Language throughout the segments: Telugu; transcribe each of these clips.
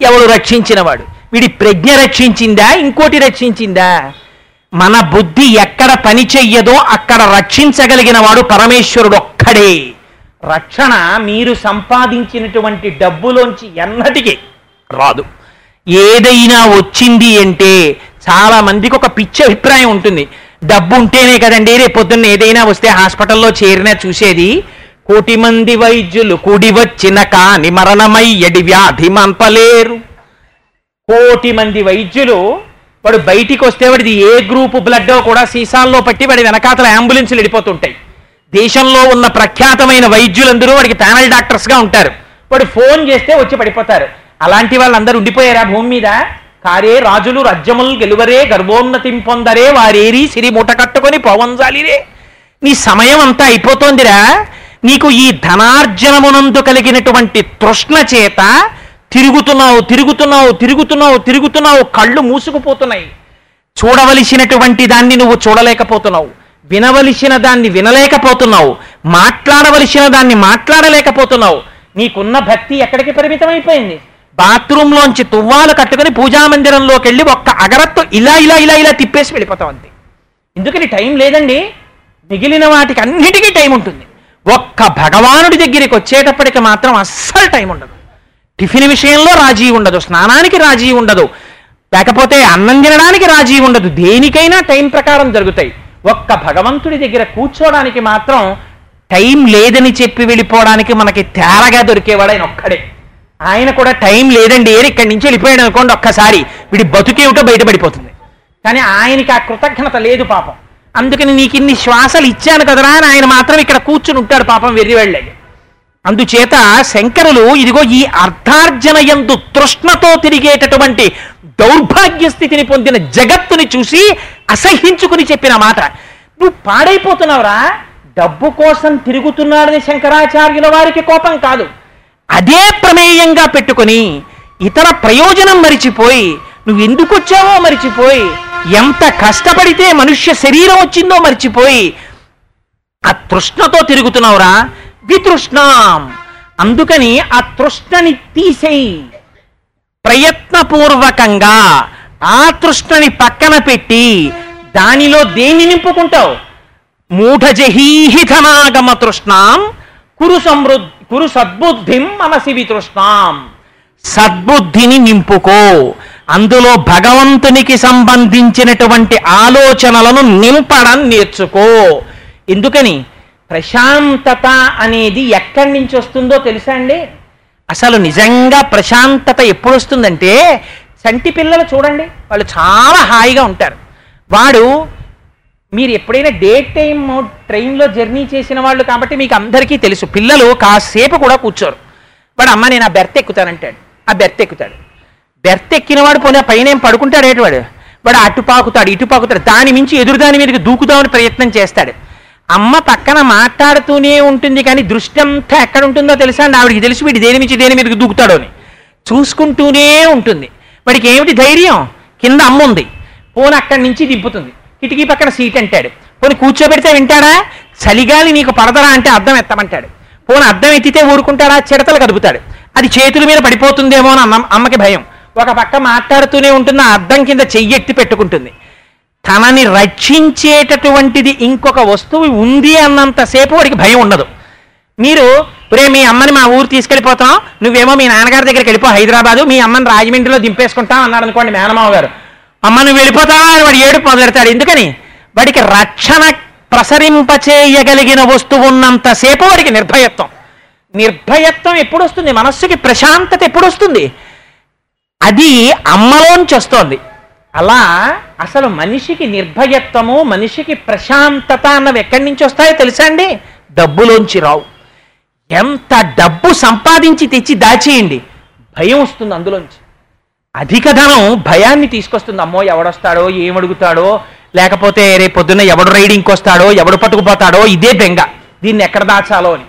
ఎవడు రక్షించినవాడు? వీడి ప్రజ్ఞ రక్షించిందా? ఇంకోటి రక్షించిందా? మన బుద్ధి ఎక్కడ పని చెయ్యదో అక్కడ రక్షించగలిగిన వాడు పరమేశ్వరుడు ఒక్కడే. రక్షణ మీరు సంపాదించినటువంటి డబ్బులోంచి ఎన్నటికీ రాదు. ఏదైనా వచ్చింది అంటే చాలా మందికి ఒక పిచ్చి అభిప్రాయం ఉంటుంది. డబ్బు ఉంటేనే కదండి రేపు పొద్దున్న ఏదైనా వస్తే హాస్పిటల్లో చేరినా చూసేది. కోటి మంది వైద్యులు కూడి వచ్చిన కాని మరణమయ్యడి వ్యాధి మంపలేరు కోటి మంది వైద్యులు వాడు బయటికి వస్తే వాడిది ఏ గ్రూపు బ్లడ్ కూడా సీసాల్లో పట్టి వాడి వెనకాతల అంబులెన్సులు వెళ్ళిపోతుంటాయి దేశంలో ఉన్న ప్రఖ్యాతమైన వైద్యులందరూ వాడికి ప్యానల్ డాక్టర్స్గా ఉంటారు. వాడు ఫోన్ చేస్తే వచ్చి పడిపోతారు. అలాంటి వాళ్ళందరూ ఉండిపోయారా భూమి మీద? కారే రాజులు రజ్యములు గెలువరే గర్భోన్నతిం పొందరే వారేరి సిరి మూట కట్టుకొని పవంజాలిరే. నీ సమయం అంతా అయిపోతోందిరా. నీకు ఈ ధనార్జనమునందు కలిగినటువంటి తృష్ణ చేత తిరుగుతున్నావు తిరుగుతున్నావు తిరుగుతున్నావు తిరుగుతున్నావు కళ్ళు మూసుకుపోతున్నాయి. చూడవలసినటువంటి దాన్ని నువ్వు చూడలేకపోతున్నావు. వినవలసిన దాన్ని వినలేకపోతున్నావు. మాట్లాడవలసిన దాన్ని మాట్లాడలేకపోతున్నావు. నీకున్న భక్తి ఎక్కడికి పరిమితమైపోయింది? బాత్రూంలోంచి తువ్వాలు కట్టుకుని పూజామందిరంలోకి వెళ్ళి ఒక్క అగరత్తు ఇలా ఇలా ఇలా ఇలా తిప్పేసి వెళ్ళిపోతావు అంతే ఎందుకని టైం లేదండి. మిగిలిన వాటికి అన్నిటికీ టైం ఉంటుంది. ఒక్క భగవానుడి దగ్గరికి వచ్చేటప్పటికి మాత్రం అస్సలు టైం ఉండదు. టిఫిన్ విషయంలో రాజీ ఉండదు స్నానానికి రాజీ ఉండదు లేకపోతే అన్నం తినడానికి రాజీ ఉండదు. దేనికైనా టైం ప్రకారం జరుగుతాయి. ఒక్క భగవంతుడి దగ్గర కూర్చోడానికి మాత్రం టైం లేదని చెప్పి వెళ్ళిపోవడానికి మనకి తేరగా దొరికేవాడు ఆయన ఒక్కడే. ఆయన కూడా టైం లేదండి ఏరి ఇక్కడి నుంచి వెళ్ళిపోయాడు అనుకోండి ఒక్కసారి. వీడి బతుకేమిటో బయటపడిపోతుంది. కానీ ఆయనకి ఆ కృతజ్ఞత లేదు పాపం. అందుకని నీకు ఇన్ని శ్వాసలు ఇచ్చాను కదరా అని ఆయన మాత్రం ఇక్కడ కూర్చుని ఉంటాడు పాపం వెర్రి వెళ్ళలేదు అందుచేత శంకరులు ఇదిగో ఈ అర్ధార్జనయందు తృష్ణతో తిరిగేటటువంటి దౌర్భాగ్య స్థితిని పొందిన జగత్తుని చూసి అసహించుకుని చెప్పిన మాట. నువ్వు పాడైపోతున్నావురా. డబ్బు కోసం తిరుగుతున్నాడని శంకరాచార్యుల వారికి కోపం కాదు. అదే ప్రమేయంగా పెట్టుకొని ఇతర ప్రయోజనం మరిచిపోయి నువ్వు ఎందుకు వచ్చావో మరిచిపోయి ఎంత కష్టపడితే మనుష్య శరీరం వచ్చిందో మర్చిపోయి ఆ తృష్ణతో తిరుగుతున్నావురా? వితృష్ణాం. అందుకని ఆ తృష్ణని తీసేయి. ప్రయత్నపూర్వకంగా ఆ తృష్ణని పక్కన పెట్టి దానిలో దేన్ని నింపుకుంటావు? మూఢజహీహితనాగమ తృష్ణాం. కురు సమృద్ధి కురు సద్బుద్ధిం మనసి వితృష్ణాం. సద్బుద్ధిని నింపుకో. అందులో భగవంతునికి సంబంధించినటువంటి ఆలోచనలను నింపడం నేర్చుకో. ఎందుకని? ప్రశాంతత అనేది ఎక్కడి నుంచి వస్తుందో తెలుసా అండి? అసలు నిజంగా ప్రశాంతత ఎప్పుడు వస్తుందంటే చంటి పిల్లలు చూడండి వాళ్ళు చాలా హాయిగా ఉంటారు. వాడు మీరు ఎప్పుడైనా డే టైం ట్రైన్లో జర్నీ చేసిన వాళ్ళు కాబట్టి మీకు అందరికీ తెలుసు పిల్లలు కాసేపు కూడా కూర్చోరు. వాడు అమ్మ నేను ఆ బెర్త్ ఎక్కుతానంటాడు ఆ బెర్త్ ఎక్కుతాడు. ఎర్త్ ఎక్కినవాడు పోనీ పైన ఏం పడుకుంటాడు ఏటివాడు వాడు? అటు పాకుతాడు ఇటు పాకుతాడు దాని మించి ఎదురు దాని మీదకి దూకుదామని ప్రయత్నం చేస్తాడు. అమ్మ పక్కన మాట్లాడుతూనే ఉంటుంది కానీ దృష్టి అంతా ఎక్కడ ఉంటుందో తెలుసా అండి? ఆవిడికి తెలిసి వీడి దేని మించి దేని మీదకి దూకుతాడో అని. చూసుకుంటూనే ఉంటుంది. వాడికి ఏమిటి ధైర్యం? కింద అమ్మ ఉంది. పోను అక్కడి నుంచి దింపుతుంది. కిటికీ పక్కన సీట్ అంటాడు. పోని కూర్చోబెడితే వింటాడా? చలిగాలి నీకు పడదరా అంటే అర్థం ఎత్తమంటాడు. పోను అర్థం ఎత్తితే ఊరుకుంటాడా? చిడతలు కదుపుతాడు. అది చేతుల మీద పడిపోతుందేమో అని అమ్మ అమ్మకి భయం. ఒక పక్క మాట్లాడుతూనే ఉంటుంది ఆ అద్దం కింద చెయ్యెత్తి పెట్టుకుంటుంది. తనని రక్షించేటటువంటిది ఇంకొక వస్తువు ఉంది అన్నంతసేపు వాడికి భయం ఉండదు. మీరు రే మీ అమ్మని మా ఊరు తీసుకెళ్ళిపోతాం నువ్వేమో మీ నాన్నగారి దగ్గరికి వెళ్ళిపో హైదరాబాదు మీ అమ్మని రాజమండ్రిలో దింపేసుకుంటాం అన్నాడు అనుకోండి మేనమావ గారు. అమ్మ నువ్వు వెళ్ళిపోతావా అని వాడు ఏడుపు మొదలెడతాడు. ఎందుకని? వాడికి రక్షణ ప్రసరింపచేయగలిగిన వస్తువు ఉన్నంతసేపు వాడికి నిర్భయత్వం. నిర్భయత్వం ఎప్పుడు వస్తుంది మనస్సుకి ప్రశాంతత ఎప్పుడు వస్తుంది అది అమ్మలోంచి వస్తోంది. అలా అసలు మనిషికి నిర్భయత్వము మనిషికి ప్రశాంతత అన్నవి ఎక్కడి నుంచి వస్తాయో తెలుసా అండి? డబ్బులోంచి రావు. ఎంత డబ్బు సంపాదించి తెచ్చి దాచేయండి భయం వస్తుంది అందులోంచి. అధిక ధనం భయాన్ని తీసుకొస్తుంది. అమ్మో ఎవడొస్తాడో ఏమడుగుతాడో లేకపోతే రేపు పొద్దున్న ఎవడు రైడింగ్కి వస్తాడో ఎవడు పట్టుకుపోతాడో ఇదే బెంగ. దీన్ని ఎక్కడ దాచాలో అని.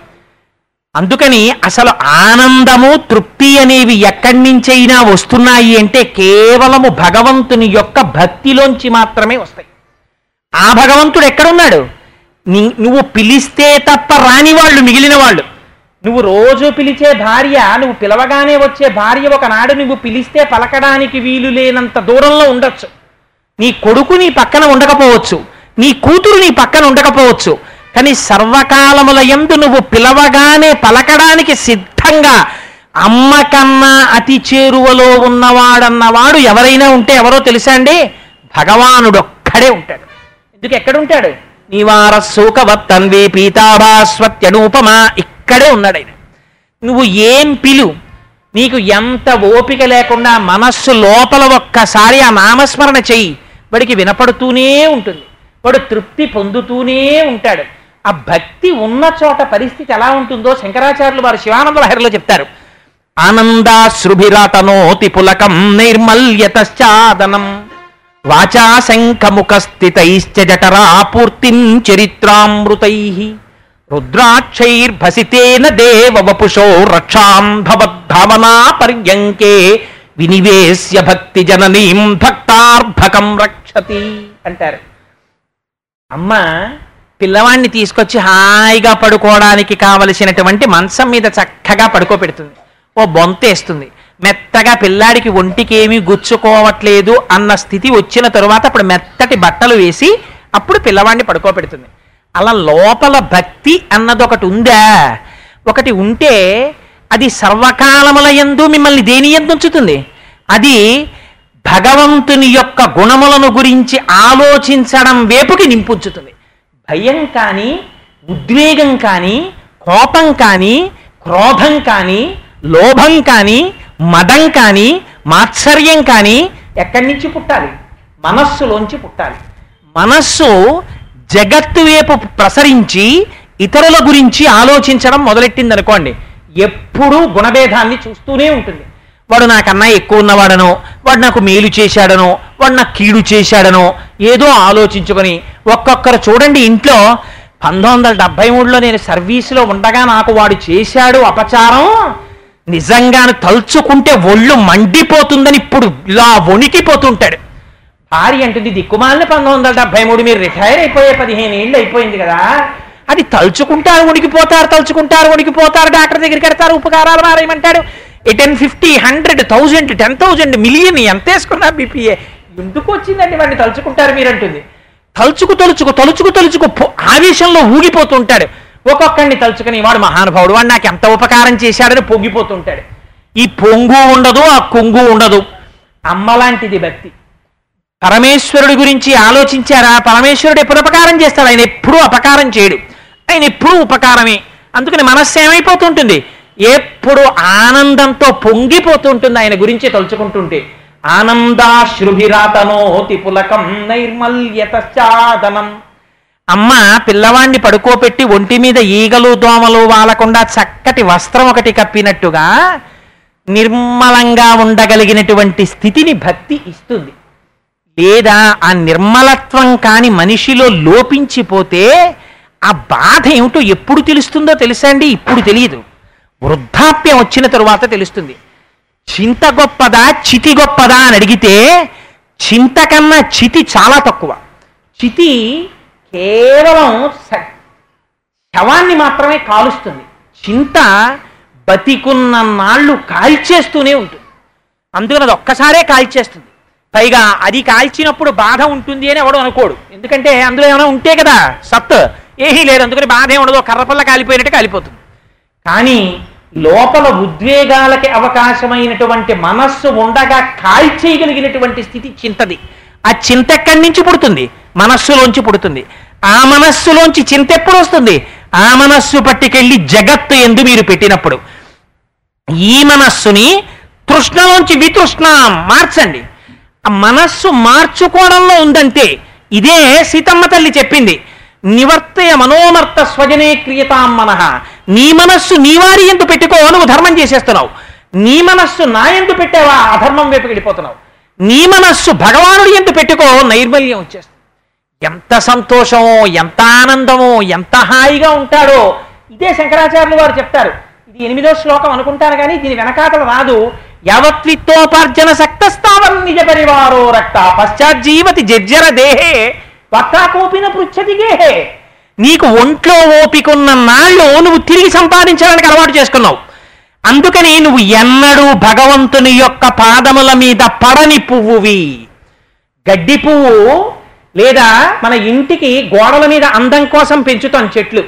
అందుకని అసలు ఆనందము తృప్తి అనేవి ఎక్కడి నుంచైనా వస్తున్నాయి అంటే కేవలము భగవంతుని యొక్క భక్తిలోంచి మాత్రమే వస్తాయి. ఆ భగవంతుడు ఎక్కడున్నాడు? నీ- నువ్వు పిలిస్తే తప్ప రాని వాళ్ళు మిగిలిన వాళ్ళు నువ్వు రోజు పిలిచే భార్య నువ్వు పిలవగానే వచ్చే భార్య ఒకనాడు నువ్వు పిలిస్తే పలకడానికి వీలు లేనంత దూరంలో ఉండొచ్చు. నీ కొడుకు నీ పక్కన ఉండకపోవచ్చు. నీ కూతురు నీ పక్కన ఉండకపోవచ్చు. కానీ సర్వకాలముల ఎందు నువ్వు పిలవగానే పలకడానికి సిద్ధంగా అమ్మ కన్నా అతి చేరువలో ఉన్నవాడన్నవాడు ఎవరైనా ఉంటే ఎవరో తెలుసా అండి? భగవానుడొక్కడే ఉంటాడు. ఎందుకు ఎక్కడుంటాడు నీవార శోకవత్తన్వి పీతాభాస్వత్యనూపమా? ఇక్కడే ఉన్నాడు ఆయన. నువ్వు ఏం పిలు? నీకు ఎంత ఓపిక లేకుండా మనస్సు లోపల ఒక్కసారి ఆ నామస్మరణ చెయ్యి. వాడికి వినపడుతూనే ఉంటుంది. వాడు తృప్తి పొందుతూనే ఉంటాడు. ఆ భక్తి ఉన్న చోట పరిస్థితి ఎలా ఉంటుందో శంకరాచార్యులు వారు శివానంద లహరిలో చెప్తారు. ఆనందాశ్రుభిరాతనోతి పులకం నైర్మల్యతశ్చాదనం వాచా శంఖముఖస్థితైశ్చ జఠరా పూర్తిం చరిత్రామృతై రుద్రాక్షైర్భసితేన దేవ వపుషో రక్షాం భవద్భావనా పర్యంకే వినివేశ్య భక్తి జననీం భక్తార్భకం రక్షతి అంటారు. అమ్మ పిల్లవాడిని తీసుకొచ్చి హాయిగా పడుకోవడానికి కావలసినటువంటి మంచం మీద చక్కగా పడుకోబెడుతుంది. ఓ బొంతేస్తుంది మెత్తగా పిల్లాడికి ఒంటికి ఏమీ గుచ్చుకోవట్లేదు అన్న స్థితి వచ్చిన తరువాత అప్పుడు మెత్తటి బట్టలు వేసి అప్పుడు పిల్లవాడిని పడుకోబెడుతుంది. అలా లోపల భక్తి అన్నది ఒకటి ఉందా? ఒకటి ఉంటే అది సర్వకాలముల ఎందు మిమ్మల్ని దేని ఎందు ఉంచుతుంది? అది భగవంతుని యొక్క గుణములను గురించి ఆలోచించడం వేపుకి నింపుంచుతుంది. భయం కానీ ఉద్వేగం కానీ కోపం కానీ క్రోధం కానీ లోభం కానీ మదం కానీ మాత్సర్యం కానీ ఎక్కడి నుంచి పుట్టాలి? మనస్సులోంచి పుట్టాలి. మనస్సు జగత్తు వైపు ప్రసరించి ఇతరుల గురించి ఆలోచించడం మొదలెట్టింది అనుకోండి ఎప్పుడూ గుణభేదాన్ని చూస్తూనే ఉంటుంది. వాడు నాకన్నా ఎక్కువ ఉన్నవాడనో వాడు నాకు మేలు చేశాడనో వాడు నాకు కీడు చేశాడనో ఏదో ఆలోచించుకొని ఒక్కొక్కరు చూడండి ఇంట్లో పంతొమ్మిది వందల డెబ్బై మూడులో నేను సర్వీసులో ఉండగా నాకు వాడు చేశాడు అపచారం. నిజంగాను తలుచుకుంటే ఒళ్ళు మండిపోతుందని ఇప్పుడు ఇలా వణికిపోతుంటాడు. భార్య అంటుంది దిక్కుమాలిన పంతొమ్మిది వందల డెబ్బై మూడు మీరు రిటైర్ అయిపోయే పదిహేను ఏళ్ళు అయిపోయింది కదా. అది తలుచుకుంటారు ఉనికిపోతారు తలుచుకుంటారు ఉనికిపోతారు డాక్టర్ దగ్గరికి వెళ్తారు ఉపకారాలు మారేయమంటాడు. Ten fifty hundred thousand ten thousand million ఎంత వేసుకున్నా బీపీఏ. ఎందుకు వచ్చిందండి వాడిని తలుచుకుంటారు మీరు అంటుంది. తలుచుకు తలుచుకు తలుచుకు తలుచుకు ఆవేశంలో ఊగిపోతుంటాడు. ఒక్కొక్కడిని తలుచుకుని వాడు మహానుభావుడు వాడు నాకు ఎంత ఉపకారం చేశాడని పొంగిపోతుంటాడు. ఈ పొంగు ఉండదు ఆ కొంగు ఉండదు. అమ్మలాంటిది భక్తి. పరమేశ్వరుడి గురించి ఆలోచించారా? పరమేశ్వరుడు ఎప్పుడు ఉపకారం చేస్తాడు? ఆయన ఎప్పుడూ అపకారం చేయడు. ఆయన ఎప్పుడూ ఉపకారమే. అందుకని మనస్సు ఏమైపోతుంటుంది? ఎప్పుడు ఆనందంతో పొంగిపోతుంటుంది ఆయన గురించి తలుచుకుంటుంటే. ఆనందాశ్రుభిరాతనోతి పులకం నైర్మల్యతశ్చాదనం. అమ్మ పిల్లవాణ్ణి పడుకోపెట్టి ఒంటి మీద ఈగలు దోమలు వాలకుండా చక్కటి వస్త్రం ఒకటి కప్పినట్టుగా నిర్మలంగా ఉండగలిగినటువంటి స్థితిని భక్తి ఇస్తుంది. లేదా ఆ నిర్మలత్వం కాని మనిషిలో లోపించిపోతే ఆ బాధ ఏమిటో ఎప్పుడు తెలుస్తుందో తెలుసా అండి? ఇప్పుడు తెలియదు. వృద్ధాప్యం వచ్చిన తరువాత తెలుస్తుంది. చింత గొప్పదా చితి గొప్పదా అని అడిగితే చింత కన్నా చితి చాలా తక్కువ. చితి కేవలం శవాన్ని మాత్రమే కాలుస్తుంది. చింత బతికున్న నాళ్ళు కాల్చేస్తూనే ఉంటుంది. అందుకని అది ఒక్కసారే కాల్చేస్తుంది. పైగా అది కాల్చినప్పుడు బాధ ఉంటుంది అని ఎవడు అనుకోడు. ఎందుకంటే అందులో ఏమైనా ఉంటే కదా సత్ ఏమీ లేదు. అందుకని బాధ ఏమి ఉండదు. కర్రపల్ల కాలిపోయినట్టు కాలిపోతుంది. కానీ లోపల ఉద్వేగాలకి అవకాశమైనటువంటి మనస్సు ఉండగా కాల్చేయగలిగినటువంటి స్థితి చింతది. ఆ చింత ఎక్కడి నుంచి పుడుతుంది? మనస్సులోంచి పుడుతుంది. ఆ మనస్సులోంచి చింత ఎప్పుడు వస్తుంది? ఆ మనస్సు పట్టుకెళ్ళి జగత్తు ఎందు మీరు పెట్టినప్పుడు. ఈ మనస్సుని తృష్ణలోంచి వితృష్ణ మార్చండి. ఆ మనస్సు మార్చుకోవడంలో ఉందంటే ఇదే సీతమ్మ తల్లి చెప్పింది. నివర్తయ మనోమర్త స్వజనే క్రియతాం మనః. నీ మనస్సు నీ వారి ఎందు పెట్టుకో నువ్వు ధర్మం చేసేస్తున్నావు. నీ మనస్సు నా ఎందు పెట్టావా? అధర్మం వైపు వెళ్ళిపోతున్నావు. నీ మనస్సు భగవానుడి ఎందు పెట్టుకో నైర్మల్యం వచ్చేస్తుంది. ఎంత సంతోషమో ఎంత ఆనందమో ఎంత హాయిగా ఉంటాడో ఇదే శంకరాచార్యులు వారు చెప్తారు. ఇది ఎనిమిదో శ్లోకం అనుకుంటారు కానీ దీని వెనకాతల రాదు యవత్విత్తోపార్జన సక్తస్థావం నిజ పరివారో రక్త పశ్చాజ్జీవతి జర్జర దేహే వక్తాకోపిన పృచ్ఛతి గేహే. నీకు ఒంట్లో ఓపికున్న నాళ్ళు నువ్వు తిరిగి సంపాదించడానికి అలవాటు చేసుకున్నావు. అందుకని నువ్వు ఎన్నడూ భగవంతుని యొక్క పాదముల మీద పడని పువ్వువి. గడ్డి పువ్వు లేదా మన ఇంటికి గోడల మీద అందం కోసం పెంచుతాం చెట్లు.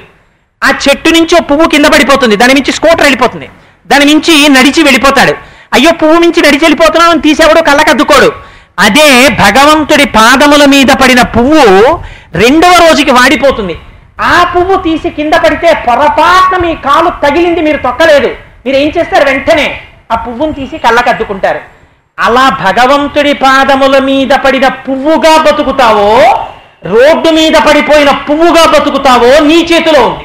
ఆ చెట్టు నుంచి ఓ పువ్వు కింద పడిపోతుంది. దాని నుంచి స్కూటర్ వెళ్ళిపోతుంది. దాని నుంచి నడిచి వెళ్ళిపోతాడు. అయ్యో పువ్వు నుంచి నడిచి వెళ్ళిపోతున్నావు అని తీసేవాడు కళ్ళకద్దుకోడు అదే భగవంతుడి పాదముల మీద పడిన పువ్వు రెండవ రోజుకి వాడిపోతుంది. ఆ పువ్వు తీసి కింద పడితే పొరపాటున మీ కాలు తగిలింది మీరు తొక్కలేదు. మీరు ఏం చేస్తారు వెంటనే? ఆ పువ్వుని తీసి కళ్ళకద్దుకుంటారు. అలా భగవంతుడి పాదముల మీద పడిన పువ్వుగా బతుకుతావో రోడ్డు మీద పడిపోయిన పువ్వుగా బతుకుతావో నీ చేతిలో ఉంది.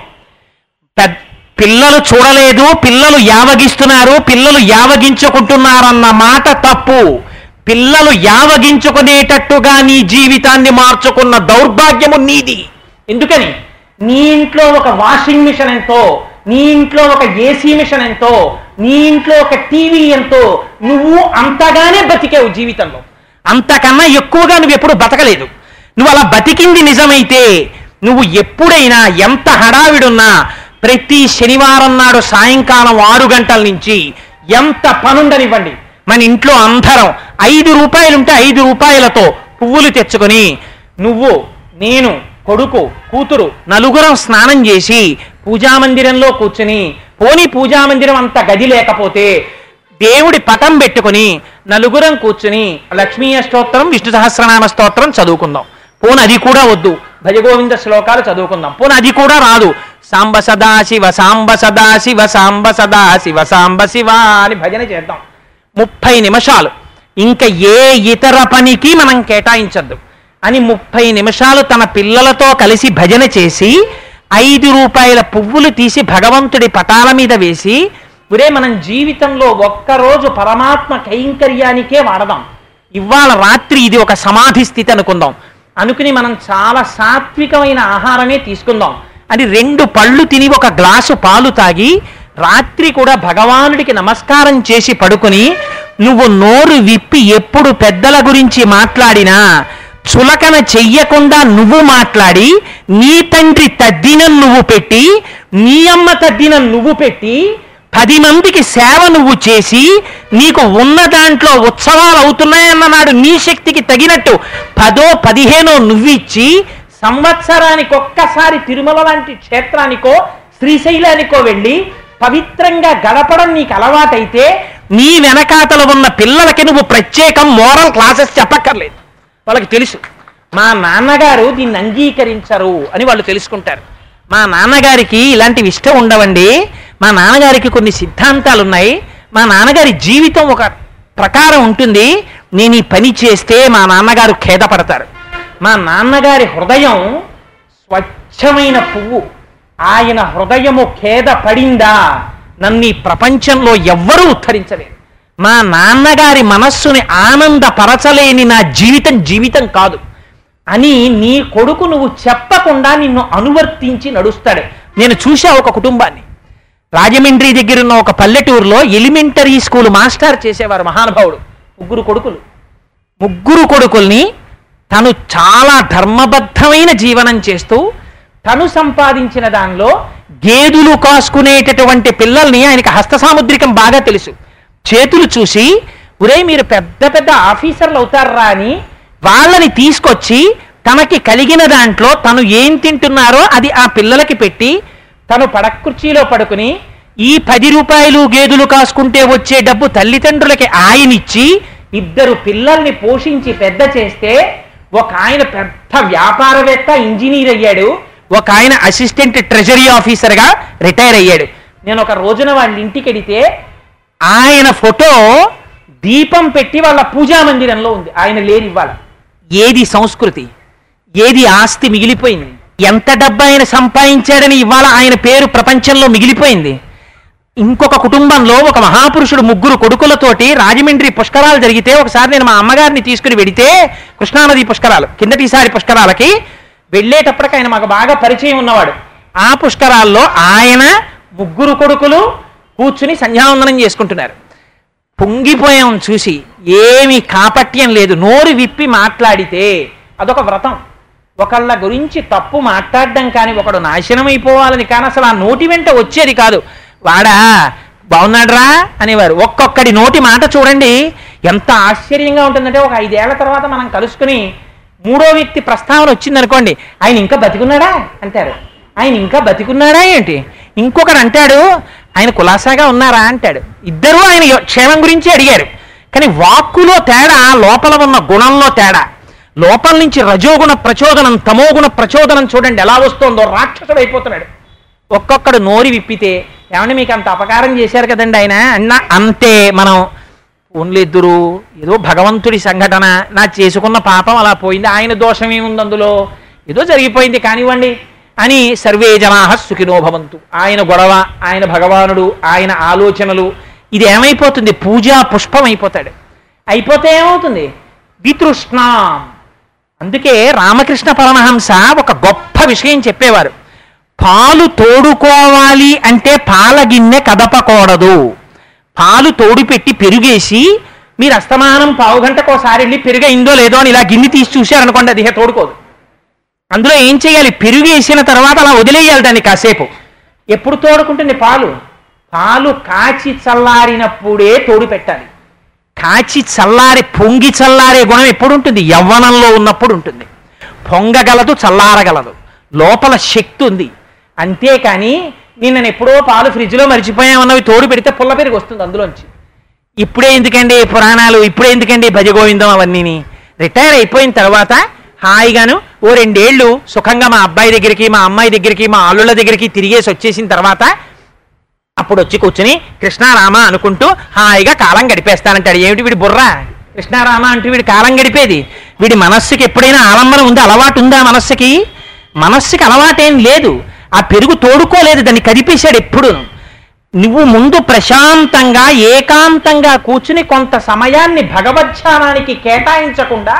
పిల్లలు చూడలేదు పిల్లలు యావగిస్తున్నారు పిల్లలు యావగించుకుంటున్నారన్న మాట తప్పు. పిల్లలు యావగించుకునేటట్టుగా నీ జీవితాన్ని మార్చుకున్న దౌర్భాగ్యము నీది. ఎందుకని? నీ ఇంట్లో ఒక వాషింగ్ మిషన్ ఎంతో నీ ఇంట్లో ఒక ఏసీ మిషన్ ఎంతో నీ ఇంట్లో ఒక టీవీ ఎంతో నువ్వు అంతగానే బతికావు జీవితంలో. అంతకన్నా ఎక్కువగా నువ్వు ఎప్పుడు బతకలేదు. నువ్వు అలా బతికింది నిజమైతే నువ్వు ఎప్పుడైనా ఎంత హడావిడున్నా ప్రతి శనివారం నాడు సాయంకాలం ఆరు గంటల నుంచి ఎంత పనుండనివ్వండి. మన ఇంట్లో అందరం ఐదు రూపాయలుంటే ఐదు రూపాయలతో పువ్వులు తెచ్చుకొని నువ్వు నేను కొడుకు కూతురు నలుగురం స్నానం చేసి పూజామందిరంలో కూర్చుని పోని పూజామందిరం అంత గది లేకపోతే దేవుడి పటం పెట్టుకుని నలుగురం కూర్చుని లక్ష్మీ స్తోత్రం విష్ణు సహస్రనామ స్తోత్రం చదువుకుందాం. పోను అది కూడా వద్దు. భజగోవింద శ్లోకాలు చదువుకుందాం. పోను అది కూడా రాదు. సాంబ సదా శివ సాంబ సదా శివ సాంబ సదా శివ సాంబ శివ అని భజన చేద్దాం. ముప్పై నిమిషాలు. ఇంకా ఏ ఇతర పనికి మనం కేటాయించద్దు. అని ముప్పై నిమిషాలు తన పిల్లలతో కలిసి భజన చేసి ఐదు రూపాయల పువ్వులు తీసి భగవంతుడి పటాల మీద వేసి ఒరే మనం జీవితంలో ఒక్కరోజు పరమాత్మ కైంకర్యానికే వాడదాం. ఇవాళ రాత్రి ఇది ఒక సమాధి స్థితి అనుకుందాం. అనుకుని మనం చాలా సాత్వికమైన ఆహారమే తీసుకుందాం. అని రెండు పళ్ళు తిని ఒక గ్లాసు పాలు తాగి రాత్రి కూడా భగవానుడికి నమస్కారం చేసి పడుకుని నువ్వు నోరు విప్పి ఎప్పుడు పెద్దల గురించి మాట్లాడినా చులకన చెయ్యకుండా నువ్వు మాట్లాడి నీ తండ్రి తద్దినం నువ్వు పెట్టి నీ అమ్మ తద్దినం నువ్వు పెట్టి పది మందికి సేవ నువ్వు చేసి నీకు ఉన్న దాంట్లో ఉత్సవాలు అవుతున్నాయన్న నాడు నీ శక్తికి తగినట్టు పదో పదిహేనో నువ్విచ్చి సంవత్సరానికి ఒక్కసారి తిరుమల లాంటి క్షేత్రానికో శ్రీశైలానికో వెళ్ళి పవిత్రంగా గడపడం నీకు అలవాటైతే నీ వెనకాతల ఉన్న పిల్లలకి నువ్వు ప్రత్యేకం మోరల్ క్లాసెస్ చెప్పక్కర్లేదు. వాళ్ళకి తెలుసు. మా నాన్నగారు దీన్ని అంగీకరించరు అని వాళ్ళు తెలుసుకుంటారు. మా నాన్నగారికి ఇలాంటివి ఇష్టం ఉండవండి. మా నాన్నగారికి కొన్ని సిద్ధాంతాలు ఉన్నాయి. మా నాన్నగారి జీవితం ఒక ప్రకారం ఉంటుంది. నేను ఈ పని చేస్తే మా నాన్నగారు ఖేదపడతారు. మా నాన్నగారి హృదయం స్వచ్ఛమైన పువ్వు. ఆయన హృదయము ఖేద పడిందా నన్ను ఈ ప్రపంచంలో ఎవ్వరూ ఉద్ధరించలేరు. మా నాన్నగారి మనస్సుని ఆనందపరచలేని నా జీవితం జీవితం కాదు. అని నీ కొడుకు నువ్వు చెప్పకుండా నిన్ను అనువర్తించి నడుస్తాడు. నేను చూశా ఒక కుటుంబాన్ని. రాజమండ్రి దగ్గర ఉన్న ఒక పల్లెటూరులో ఎలిమెంటరీ స్కూల్ మాస్టర్ చేసేవారు మహానుభావుడు ముగ్గురు కొడుకులు. ముగ్గురు కొడుకుల్ని తను చాలా ధర్మబద్ధమైన జీవనం చేస్తూ తను సంపాదించిన దానిలో గేదులు కాసుకునేటటువంటి పిల్లల్ని ఆయనకి హస్త సాముద్రికం బాగా తెలుసు. చేతులు చూసి ఒరే మీరు పెద్ద పెద్ద ఆఫీసర్లు అవుతారా అని వాళ్ళని తీసుకొచ్చి తనకి కలిగిన దాంట్లో తను ఏం తింటున్నారో అది ఆ పిల్లలకి పెట్టి తను పడక్కుర్చీలో పడుకుని ఈ పది రూపాయలు గేదెలు కాసుకుంటే వచ్చే డబ్బు తల్లిదండ్రులకి ఆయనిచ్చి ఇద్దరు పిల్లల్ని పోషించి పెద్ద చేస్తే ఒక ఆయన పెద్ద వ్యాపారవేత్త ఇంజనీర్ అయ్యాడు ఒక ఆయన అసిస్టెంట్ ట్రెజరీ ఆఫీసర్గా రిటైర్ అయ్యాడు. నేను ఒక రోజున వాళ్ళ ఇంటికి వెడితే ఆయన ఫోటో దీపం పెట్టి వాళ్ళ పూజా మందిరంలో ఉంది. ఆయన లేని ఇవ్వాలి ఏది సంస్కృతి? ఏది ఆస్తి మిగిలిపోయింది? ఎంత డబ్బు ఆయన సంపాదించాడని ఇవాళ ఆయన పేరు ప్రపంచంలో మిగిలిపోయింది? ఇంకొక కుటుంబంలో ఒక మహాపురుషుడు ముగ్గురు కొడుకులతోటి రాజమండ్రి పుష్కరాలు జరిగితే ఒకసారి నేను మా అమ్మగారిని తీసుకుని వెడితే కృష్ణానది పుష్కరాలు కిందటిసారి పుష్కరాలకి వెళ్ళేటప్పటికి ఆయన మాకు బాగా పరిచయం ఉన్నవాడు. ఆ పుష్కరాల్లో ఆయన ముగ్గురు కొడుకులు కూర్చుని సంధ్యావందనం చేసుకుంటున్నారు. పొంగిపోయాం చూసి ఏమి కాపట్యం లేదు. నోరు విప్పి మాట్లాడితే అదొక వ్రతం. ఒకళ్ళ గురించి తప్పు మాట్లాడడం కానీ ఒకడు నాశనం అయిపోవాలని కానీ అసలు ఆ నోటి వెంట వచ్చేది కాదు. వాడా బాగున్నాడ్రా? అనేవారు. ఒక్కొక్కడి నోటి మాట చూడండి. ఎంత ఆశ్చర్యంగా ఉంటుందంటే ఒక ఐదేళ్ళ తర్వాత మనం కలుసుకుని మూడో వ్యక్తి ప్రస్తావన వచ్చిందనుకోండి. ఆయన ఇంకా బతికున్నాడా? అంటారు. ఆయన ఇంకా బతికున్నాడా ఏంటి? ఇంకొకడు అంటాడు ఆయన కులాసాగా ఉన్నారా అంటాడు. ఇద్దరూ ఆయన క్షేమం గురించి అడిగారు. కానీ వాక్కులో తేడా లోపల ఉన్న గుణంలో తేడా. లోపల నుంచి రజోగుణ ప్రచోదనం తమోగుణ ప్రచోదనం చూడండి ఎలా వస్తుందో రాక్షసుడు అయిపోతున్నాడు. ఒక్కొక్కడు నోరి విప్పితే ఏమంటే మీకు అంత అపకారం చేశారు కదండి ఆయన? అన్న అంతే మనం ఓన్లీ ఇద్దరు ఏదో భగవంతుడి సంఘటన నా చేసుకున్న పాపం అలా పోయింది ఆయన దోషం ఏముంది అందులో? ఏదో జరిగిపోయింది కానివ్వండి. అని సర్వే జనా సుఖినో భవంతు. ఆయన గొడవ ఆయన భగవానుడు ఆయన ఆలోచనలు ఇది ఏమైపోతుంది? పూజా పుష్పం అయిపోతాడు. అయిపోతే ఏమవుతుంది? వితృష్ణ. అందుకే రామకృష్ణ పరమహంస ఒక గొప్ప విషయం చెప్పేవారు. పాలు తోడుకోవాలి అంటే పాల గిన్నె కదపకూడదు. పాలు తోడు పెట్టి పెరుగేసి మీరు అస్తమానం పావు గంటకోసారి వెళ్ళి పెరుగైందో లేదో అని ఇలా గిన్నె తీసి చూశారనుకోండి అది తోడుకోదు. అందులో ఏం చేయాలి? పెరుగు వేసిన తర్వాత అలా వదిలేయాలి దాన్ని కాసేపు. ఎప్పుడు తోడుకుంటుంది? పాలు. పాలు కాచి చల్లారినప్పుడే తోడు పెట్టాలి. కాచి చల్లారి పొంగి చల్లారే గుణం ఎప్పుడు ఉంటుంది యవ్వనంలో ఉన్నప్పుడు ఉంటుంది. పొంగగలదు చల్లారగలదు. లోపల శక్తి ఉంది. అంతేకాని నిన్న ఎప్పుడో పాలు ఫ్రిడ్జ్లో మర్చిపోయామన్నవి తోడు పెడితే పుల్ల పెరిగి వస్తుంది అందులోంచి. ఇప్పుడే ఎందుకండి పురాణాలు? ఇప్పుడే ఎందుకండి భజగోవిందం అవన్నీని? రిటైర్ అయిపోయిన తర్వాత హాయిగాను ఓ రెండేళ్ళు సుఖంగా మా అబ్బాయి దగ్గరికి మా అమ్మాయి దగ్గరికి మా అల్లుళ్ళ దగ్గరికి తిరిగేసి వచ్చేసిన తర్వాత అప్పుడు వచ్చి కూర్చుని కృష్ణారామ అనుకుంటూ హాయిగా కాలం గడిపేస్తానంటాడు. ఏమిటి వీడి బుర్ర? కృష్ణారామ అంటూ వీడి కాలం గడిపేది. వీడి మనస్సుకి ఎప్పుడైనా ఆలంబనం ఉందా? అలవాటు ఉందా మనస్సుకి? మనస్సుకి అలవాటేం లేదు. ఆ పెరుగు తోడుకోలేదు. దాన్ని కదిపేశాడు ఎప్పుడు. నువ్వు ముందు ప్రశాంతంగా ఏకాంతంగా కూర్చుని కొంత సమయాన్ని భగవద్ధ్యానానికి కేటాయించకుండా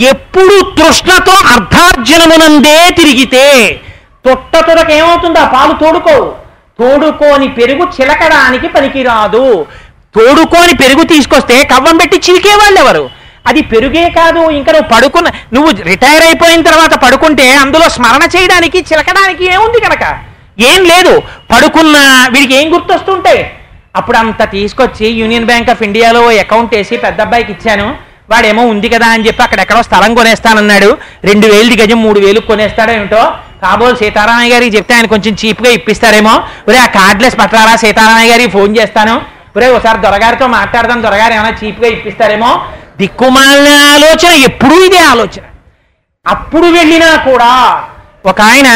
ఎప్పుడు తృష్ణతో అర్ధార్జనమునందే తిరిగితే తొట్ట తొడక ఏమవుతుంది పాలు తోడుకోవు. తోడుకోని పెరుగు చిలకడానికి పనికిరాదు. తోడుకోని పెరుగు తీసుకొస్తే కవ్వం పెట్టి చిలికేవాళ్ళు ఎవరు అది పెరుగే కాదు ఇంకా నువ్వు పడుకున్న నువ్వు రిటైర్ అయిపోయిన తర్వాత పడుకుంటే అందులో స్మరణ చేయడానికి చిలకడానికి ఏముంది కనుక? ఏం లేదు. పడుకున్న వీడికి ఏం గుర్తొస్తుంటాయి అప్పుడు అంత తీసుకొచ్చి యూనియన్ బ్యాంక్ ఆఫ్ ఇండియాలో అకౌంట్ వేసి పెద్ద అబ్బాయికి ఇచ్చాను. వాడేమో ఉంది కదా అని చెప్పి అక్కడెక్కడో స్థలం కొనేస్తానన్నాడు. రెండు వేలు గజం మూడు వేలు కొనేస్తాడో ఏమిటో? కాబోలు సీతారామయ్య గారికి చెప్తే ఆయన కొంచెం చీప్గా ఇప్పిస్తారేమో. ఒరే ఆ కార్డ్లెస్ పట్టారా సీతారామయ్య గారికి ఫోన్ చేస్తాను. ఒరే ఒకసారి దొరగారితో మాట్లాడదాం. దొరగారు ఏమైనా చీప్గా ఇప్పిస్తారేమో? దిక్కుమాలిన ఆలోచన ఎప్పుడూ ఇదే ఆలోచన. అప్పుడు వెళ్ళినా కూడా ఒక ఆయన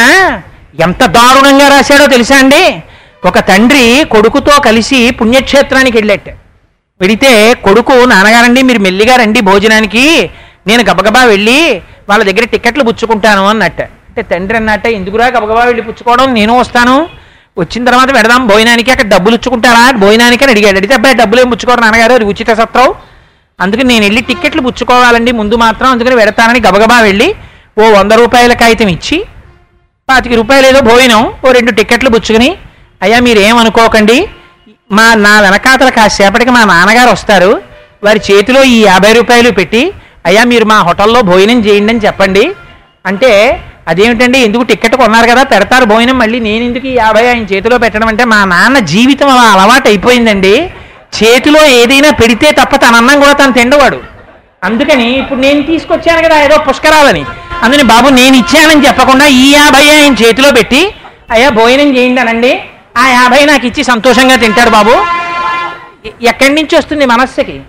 ఎంత దారుణంగా రాశాడో తెలుసా అండి? ఒక తండ్రి కొడుకుతో కలిసి పుణ్యక్షేత్రానికి వెళ్ళేట్టు పెడితే కొడుకు నాన్నగారండి మీరు మెల్లిగా రండి భోజనానికి నేను గబగబా వెళ్ళి వాళ్ళ దగ్గర టికెట్లు పుచ్చుకుంటాను అన్నట్ట. అంటే తండ్రి అన్నట్ట ఎందుకురా గబగబా వెళ్ళి పుచ్చుకోవడం? నేను వస్తాను. వచ్చిన తర్వాత పెడదాం భోజనానికి అక్కడ డబ్బులు ఇచ్చుకుంటారా? భోజనానికి అని అడిగాడు. అడిగితే అబ్బాయి డబ్బులు ఏం పుచ్చుకోరు నాన్నగారు అది ఉచిత సత్రం. అందుకని నేను వెళ్ళి టికెట్లు పుచ్చుకోవాలండి ముందు మాత్రం అందుకని పెడతానని గబగబా వెళ్ళి ఓ వంద రూపాయల కాగితం ఇచ్చి పాతిక రూపాయలు ఏదో భోజనం ఓ రెండు టికెట్లు పుచ్చుకుని అయ్యా మీరు ఏమనుకోకండి మా నా వెనకాతల కాసేపటికి మా నాన్నగారు వస్తారు. వారి చేతిలో ఈ యాభై రూపాయలు పెట్టి అయ్యా మీరు మా హోటల్లో భోజనం చేయండి అని చెప్పండి. అంటే అదేమిటండి ఎందుకు టికెట్ కొన్నారు కదా పెడతారు భోజనం మళ్ళీ నేను ఎందుకు ఈ యాభై ఆయన చేతిలో పెట్టడం అంటే మా నాన్న జీవితం అలా అలవాటు అయిపోయిందండి. చేతిలో ఏదైనా పెడితే తప్ప తన అన్నం కూడా తను తిండవాడు. అందుకని ఇప్పుడు నేను తీసుకొచ్చాను కదా ఏదో పుష్కరాలని. అందుకని బాబు నేను ఇచ్చానని చెప్పకుండా ఈ యాభై ఆయన చేతిలో పెట్టి అయ్యా భోజనం చేయండి అనండి. ఆ యాభై నాకు ఇచ్చి సంతోషంగా తింటాడు బాబు. ఎక్కడి నుంచి వస్తుంది మనస్సుకి?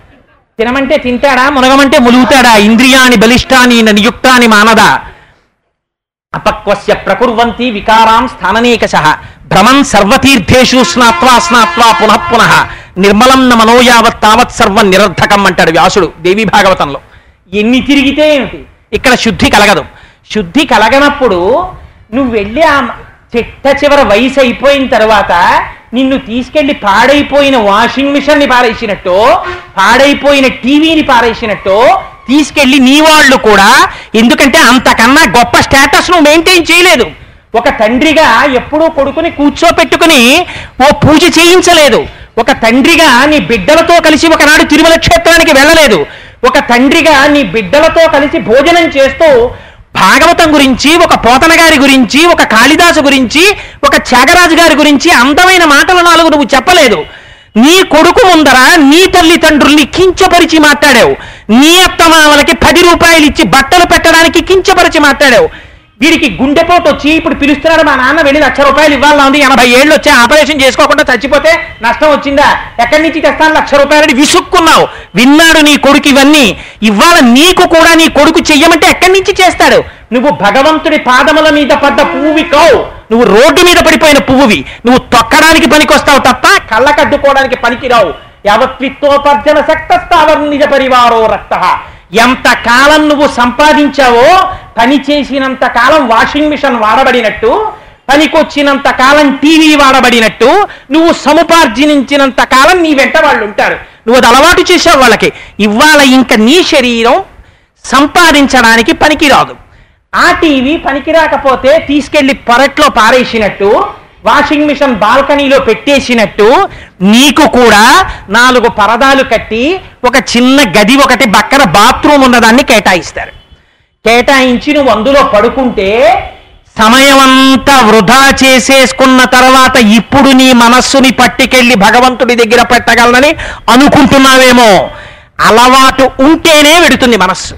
తినమంటే తింటాడా? మునగమంటే ములుగుతాడా? ఇంద్రియాని బలిష్టాని నియుక్తాని మానదా? అపక్వస్య ప్రకుర్వంతి వికారాం స్థాననేకశ. భ్రమం సర్వతీర్థేషు స్నాత్వా స్నాత్వా పునః పునః. నిర్మలం న మనోయావత్ తావత్ సర్వం నిరర్ధకం అంటాడు వ్యాసుడు దేవి భాగవతంలో. ఎన్ని తిరిగితే ఏమిటి? ఇక్కడ శుద్ధి కలగదు. శుద్ధి కలగనప్పుడు నువ్వు వెళ్ళి ఆ చిట్ట చివర వయసు అయిపోయిన తర్వాత నిన్ను తీసుకెళ్ళి పాడైపోయిన వాషింగ్ మిషన్ని పారేసినట్టు పాడైపోయిన టీవీని పారేసినట్టు తీసుకెళ్ళి నీ వాళ్ళు కూడా ఎందుకంటే అంతకన్నా గొప్ప స్టేటస్ నువ్వు మెయింటైన్ చేయలేదు. ఒక తండ్రిగా ఎప్పుడూ కొడుకుని కూర్చోపెట్టుకుని ఓ పూజ చేయించలేదు. ఒక తండ్రిగా నీ బిడ్డలతో కలిసి ఒకనాడు తిరుమల క్షేత్రానికి వెళ్ళలేదు. ఒక తండ్రిగా నీ బిడ్డలతో కలిసి భోజనం చేస్తూ భాగవతం గురించి ఒక పోతన గారి గురించి ఒక కాళిదాసు గురించి ఒక త్యాగరాజు గారి గురించి అందమైన మాటలు నాలుగు నువ్వు చెప్పలేదు. నీ కొడుకు ముందర నీ తల్లిదండ్రుల్ని కించపరిచి మాట్లాడావు. నీ అత్తమామలకి పది రూపాయలు ఇచ్చి బట్టలు పెట్టడానికి కించపరిచి మాట్లాడావు. వీడికి గుండెపోటు వచ్చి ఇప్పుడు పిలుస్తున్నాడు మా నాన్న వెళ్ళి లక్ష రూపాయలు ఇవ్వాలా ఉంది. ఎనభై ఏళ్ళు వచ్చి ఆపరేషన్ చేసుకోకుండా చచ్చిపోతే నష్టం వచ్చిందా? ఎక్కడి నుంచి తెస్తాను? లక్ష రూపాయలని విసుక్కున్నావు. విన్నాడు నీ కొడుకు ఇవన్నీ. ఇవాళ నీకు కూడా నీ కొడుకు చెయ్యమంటే ఎక్కడి నుంచి చేస్తాడు? నువ్వు భగవంతుడి పాదముల మీద పడ్డ పువ్వువి కావు నువ్వు రోడ్డు మీద పడిపోయిన పువ్వువి. నువ్వు తొక్కడానికి పనికొస్తావు తప్ప కళ్ళకడ్డుకోవడానికి పనికిరావు. యావత్విత్వోపర్జన శక్తస్థావర్ నిజ పరివారో రక్త. ఎంత కాలం నువ్వు సంపాదించావో పని చేసినంత కాలం వాషింగ్ మిషన్ వాడబడినట్టు పనికొచ్చినంత కాలం టీవీ వాడబడినట్టు నువ్వు సముపార్జనించినంత కాలం నీ వెంట వాళ్ళు ఉంటారు నువ్వు అది అలవాటు చేసావు వాళ్ళకి. ఇవాళ ఇంకా నీ శరీరం సంపాదించడానికి పనికిరాదు. ఆ టీవీ పనికి రాకపోతే తీసుకెళ్ళి పొరట్లో పారేసినట్టు వాషింగ్ మిషన్ బాల్కనీలో పెట్టేసినట్టు నీకు కూడా నాలుగు పరదాలు కట్టి ఒక చిన్న గది ఒకటి పక్కన బాత్రూమ్ ఉన్నదాన్ని కేటాయిస్తారు. కేటాయించి నువ్వు అందులో పడుకుంటే సమయమంతా వృధా చేసేసుకున్న తర్వాత ఇప్పుడు నీ మనస్సుని పట్టుకెళ్ళి భగవంతుడి దగ్గర పెట్టగలనని అనుకుంటున్నావేమో. అలవాటు ఉంటేనే వెడుతుంది మనస్సు.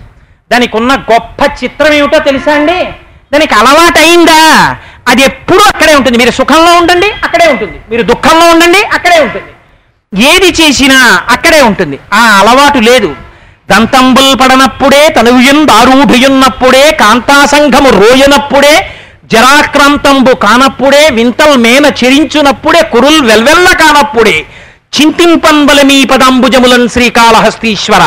దానికి ఉన్న గొప్ప చిత్రం ఏమిటో తెలుసా అండి? దానికి అలవాటు అయిందా? అది ఎప్పుడూ అక్కడే ఉంటుంది. మీరు సుఖంలో ఉండండి అక్కడే ఉంటుంది. మీరు దుఃఖంలో ఉండండి అక్కడే ఉంటుంది. ఏది చేసినా అక్కడే ఉంటుంది. ఆ అలవాటు లేదు. దంతంబుల్ పడనప్పుడే తనువుయున్ దారూఢుయున్నప్పుడే కాంతాసంఘము రోయనప్పుడే జరాక్రాంతంబు కానప్పుడే వింతల్ మేన చెరించునప్పుడే కురుల్ వెల్వెల్ల కానప్పుడే చింతింపంబల మీ పదంబుజములన్ శ్రీకాళహస్తీశ్వర.